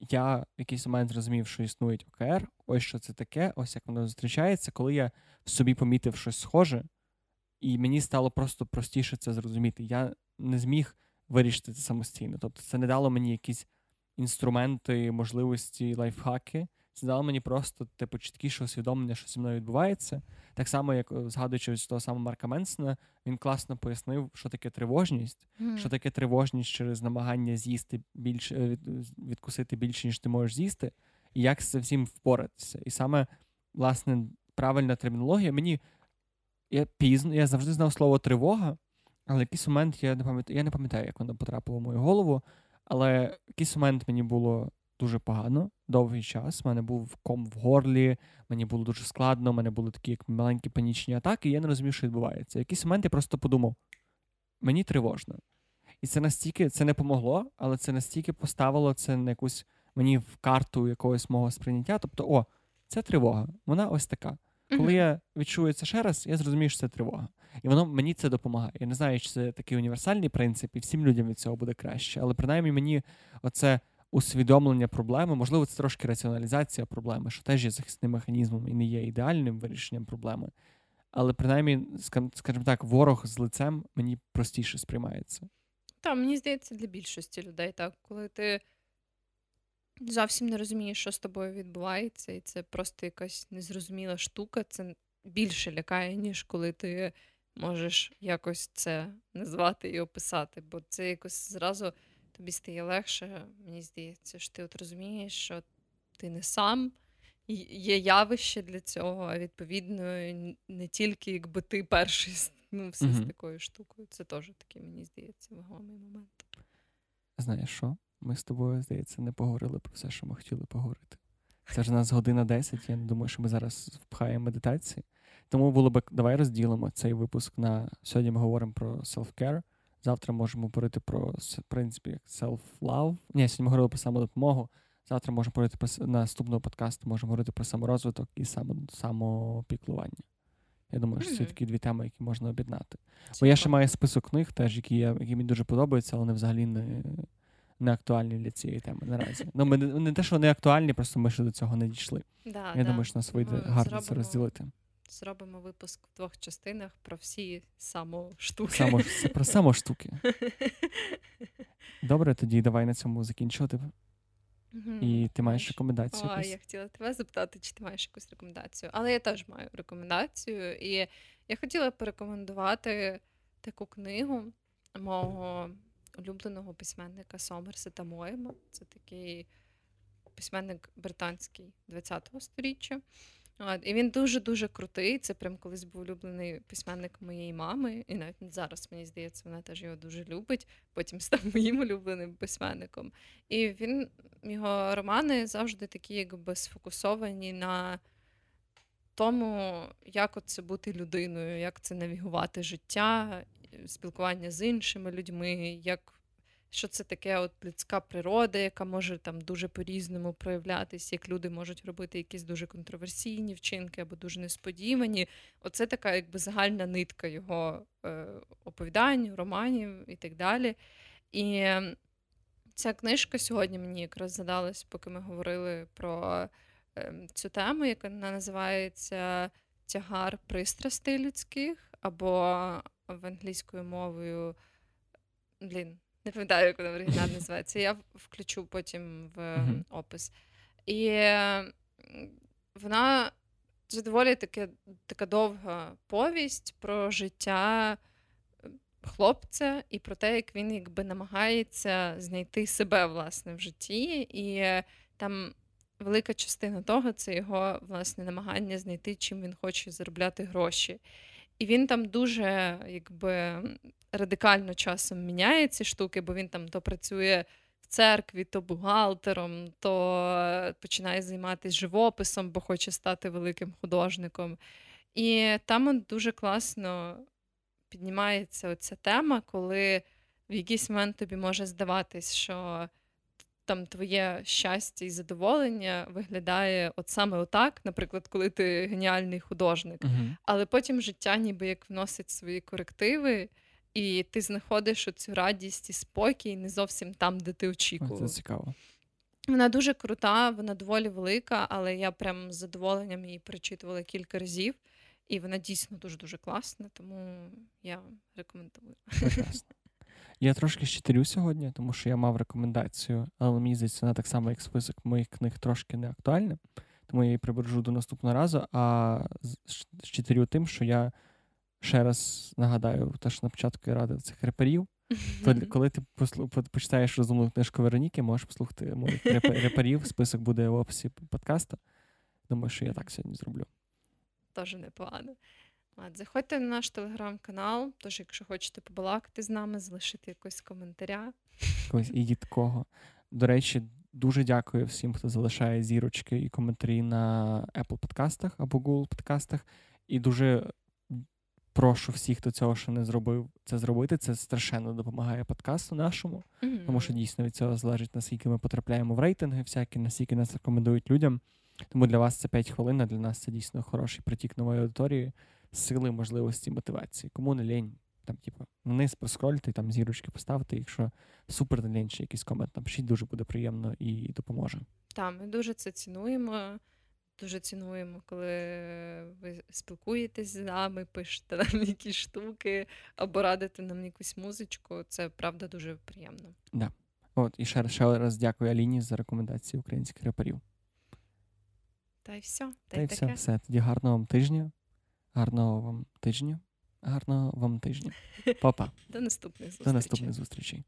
я в якийсь момент зрозумів, що існують ОКР, ось що це таке, ось як воно зустрічається, коли я в собі помітив щось схоже, і мені стало просто простіше це зрозуміти. Я не зміг вирішити це самостійно. Тобто, це не дало мені якісь інструменти, можливості, лайфхаки. Це дало мені просто типу чіткіше усвідомлення, що зі мною відбувається. Так само, як е, згадуючи ось того самого Марка Менсона, він класно пояснив, що таке тривожність, Мгм. що таке тривожність через намагання з'їсти більше, е, від- відкусити більше, ніж ти можеш з'їсти, і як з всім впоратися. І саме, власне, правильна термінологія. Мені я пізно, я завжди знав слово тривога, але якийсь момент я не пам'ятаю, я не пам'ятаю, як воно потрапило в мою голову. Але якийсь момент мені було дуже погано довгий час. У мене був ком в горлі, мені було дуже складно, у мене були такі як маленькі панічні атаки, і я не розумів, що відбувається. Якийсь момент я просто подумав: мені тривожно. І це настільки це не помогло, але це настільки поставило це на якусь мені в карту якогось мого сприйняття. Тобто, о, це тривога, вона ось така. Коли я відчую це ще раз, я зрозумію, що це тривога. І воно мені це допомагає. Я не знаю, чи це такий універсальний принцип, і всім людям від цього буде краще. Але принаймні мені оце усвідомлення проблеми, можливо, це трошки раціоналізація проблеми, що теж є захисним механізмом і не є ідеальним вирішенням проблеми. Але принаймні, скажімо так, ворог з лицем мені простіше сприймається. Та, мені здається, для більшості людей так, коли ти зовсім не розумієш, що з тобою відбувається, і це просто якась незрозуміла штука, це більше лякає, ніж коли ти можеш якось це назвати і описати. Бо це якось зразу тобі стає легше. Мені здається, що ти от розумієш, що ти не сам. Є явище для цього, а відповідно, не тільки якби ти перший стикнувся з такою штукою. Це теж такий, мені здається, вагомий момент. Знаєш що? Ми з тобою, здається, не поговорили про все, що ми хотіли поговорити. Це ж у нас година 10, я не думаю, що ми зараз впхаємо медитації. Тому було б, давай розділимо цей випуск на сьогодні ми говоримо про self-care. Завтра можемо говорити про в принципі self-love. Ні, сьогодні ми говорили про самодопомогу. Завтра можемо говорити про наступного подкасту, можемо говорити про саморозвиток і само, самопіклування. Я думаю, що це такі дві теми, які можна об'єднати. Бо я ще маю список книг, теж, які, я, які мені дуже подобаються, але вони взагалі не, не актуальні для цієї теми наразі. Ну, ми, не- те, що не актуальні, просто ми ще до цього не дійшли. Да, я да. думаю, що нас вийде Ми гарно це розділити. Зробимо випуск в двох частинах про всі самоштуки. Само, про самоштуки. Добре, тоді давай на цьому закінчувати. І ти маєш рекомендацію О, я хотіла тебе запитати, чи ти маєш якусь рекомендацію. Але я теж маю рекомендацію. І я хотіла порекомендувати таку книгу мого улюбленого письменника Сомерсета Моєма. Це такий письменник британський 20-го сторіччя. От, і він дуже-дуже крутий. Це прям колись був улюблений письменник моєї мами. І навіть зараз, мені здається, вона теж його дуже любить. Потім став моїм улюбленим письменником. І він, його романи завжди такі, якби сфокусовані на тому, як це бути людиною, як це навігувати життя, спілкування з іншими людьми, як. Що це таке от людська природа, яка може там дуже по-різному проявлятись, як люди можуть робити якісь дуже контроверсійні вчинки або дуже несподівані. Оце така якби загальна нитка його е, оповідань, романів і так далі. І ця книжка сьогодні мені якраз задалась, поки ми говорили про ем, цю тему, яка називається Тягар пристрастей людських, або в англійською мовою. Блін, не пам'ятаю, як вона в оригіналі називається. Я включу потім в mm-hmm. опис. І вона це доволі таки, така довга повість про життя хлопця і про те, як він якби намагається знайти себе власне в житті. І там велика частина того це його власне намагання знайти, чим він хоче заробляти гроші. І він там дуже якби радикально часом міняє ці штуки, бо він там то працює в церкві, то бухгалтером, то починає займатися живописом, бо хоче стати великим художником. І там дуже класно піднімається оця тема, коли в якийсь момент тобі може здаватись, що там твоє щастя і задоволення виглядає от саме отак, наприклад, коли ти геніальний художник, uh але потім життя ніби як вносить свої корективи, і ти знаходиш оцю радість і спокій не зовсім там, де ти очікував. Це цікаво. Вона дуже крута, вона доволі велика, але я прям з задоволенням її перечитувала кілька разів, і вона дійсно дуже дуже класна, тому я рекомендую. Прекрасно. Я трошки щитарю сьогодні, тому що я мав рекомендацію, але мені здається, вона так само, як список моїх книг, трошки не актуальна, тому я її прибережу до наступного разу. А щитарю тим, що я ще раз нагадаю, те, що на початку я радив цих реперів. То коли ти послу, почитаєш розумну книжку Вероніки, можеш послухати моїх реперів, список буде в описі подкасту. Думаю, що я так сьогодні зроблю. Теж непогано. Заходьте на наш телеграм-канал, тож, якщо хочете побалакати з нами, залишити якось коментаря. Якось і від кого. До речі, дуже дякую всім, хто залишає зірочки і коментарі на Apple подкастах або Google подкастах. І дуже прошу всіх, хто цього ще не зробив, це зробити. Це страшенно допомагає подкасту нашому, mm-hmm. тому що дійсно від цього залежить, наскільки ми потрапляємо в рейтинги, всякі, наскільки нас рекомендують людям. Тому для вас це 5 хвилин, а для нас це дійсно хороший притік нової аудиторії сили, можливості, мотивації. Кому не лінь, там, типу, вниз проскрольте, там зірочки поставте. Якщо супер не лінь, ще якийсь комент напишіть, дуже буде приємно і допоможе. Так, ми дуже це цінуємо. Дуже цінуємо, коли ви спілкуєтесь з нами, пишете нам якісь штуки або радите нам якусь музичку. Це правда дуже приємно. Да. От, і ще, ще раз дякую Аліні за рекомендації українських реперів. Та й все. Та, та й все. Все. Тоді гарного вам тижня. Гарного вам тижня. Гарного вам тижня. Па-па. До наступних зустрічей. До наступних зустрічей.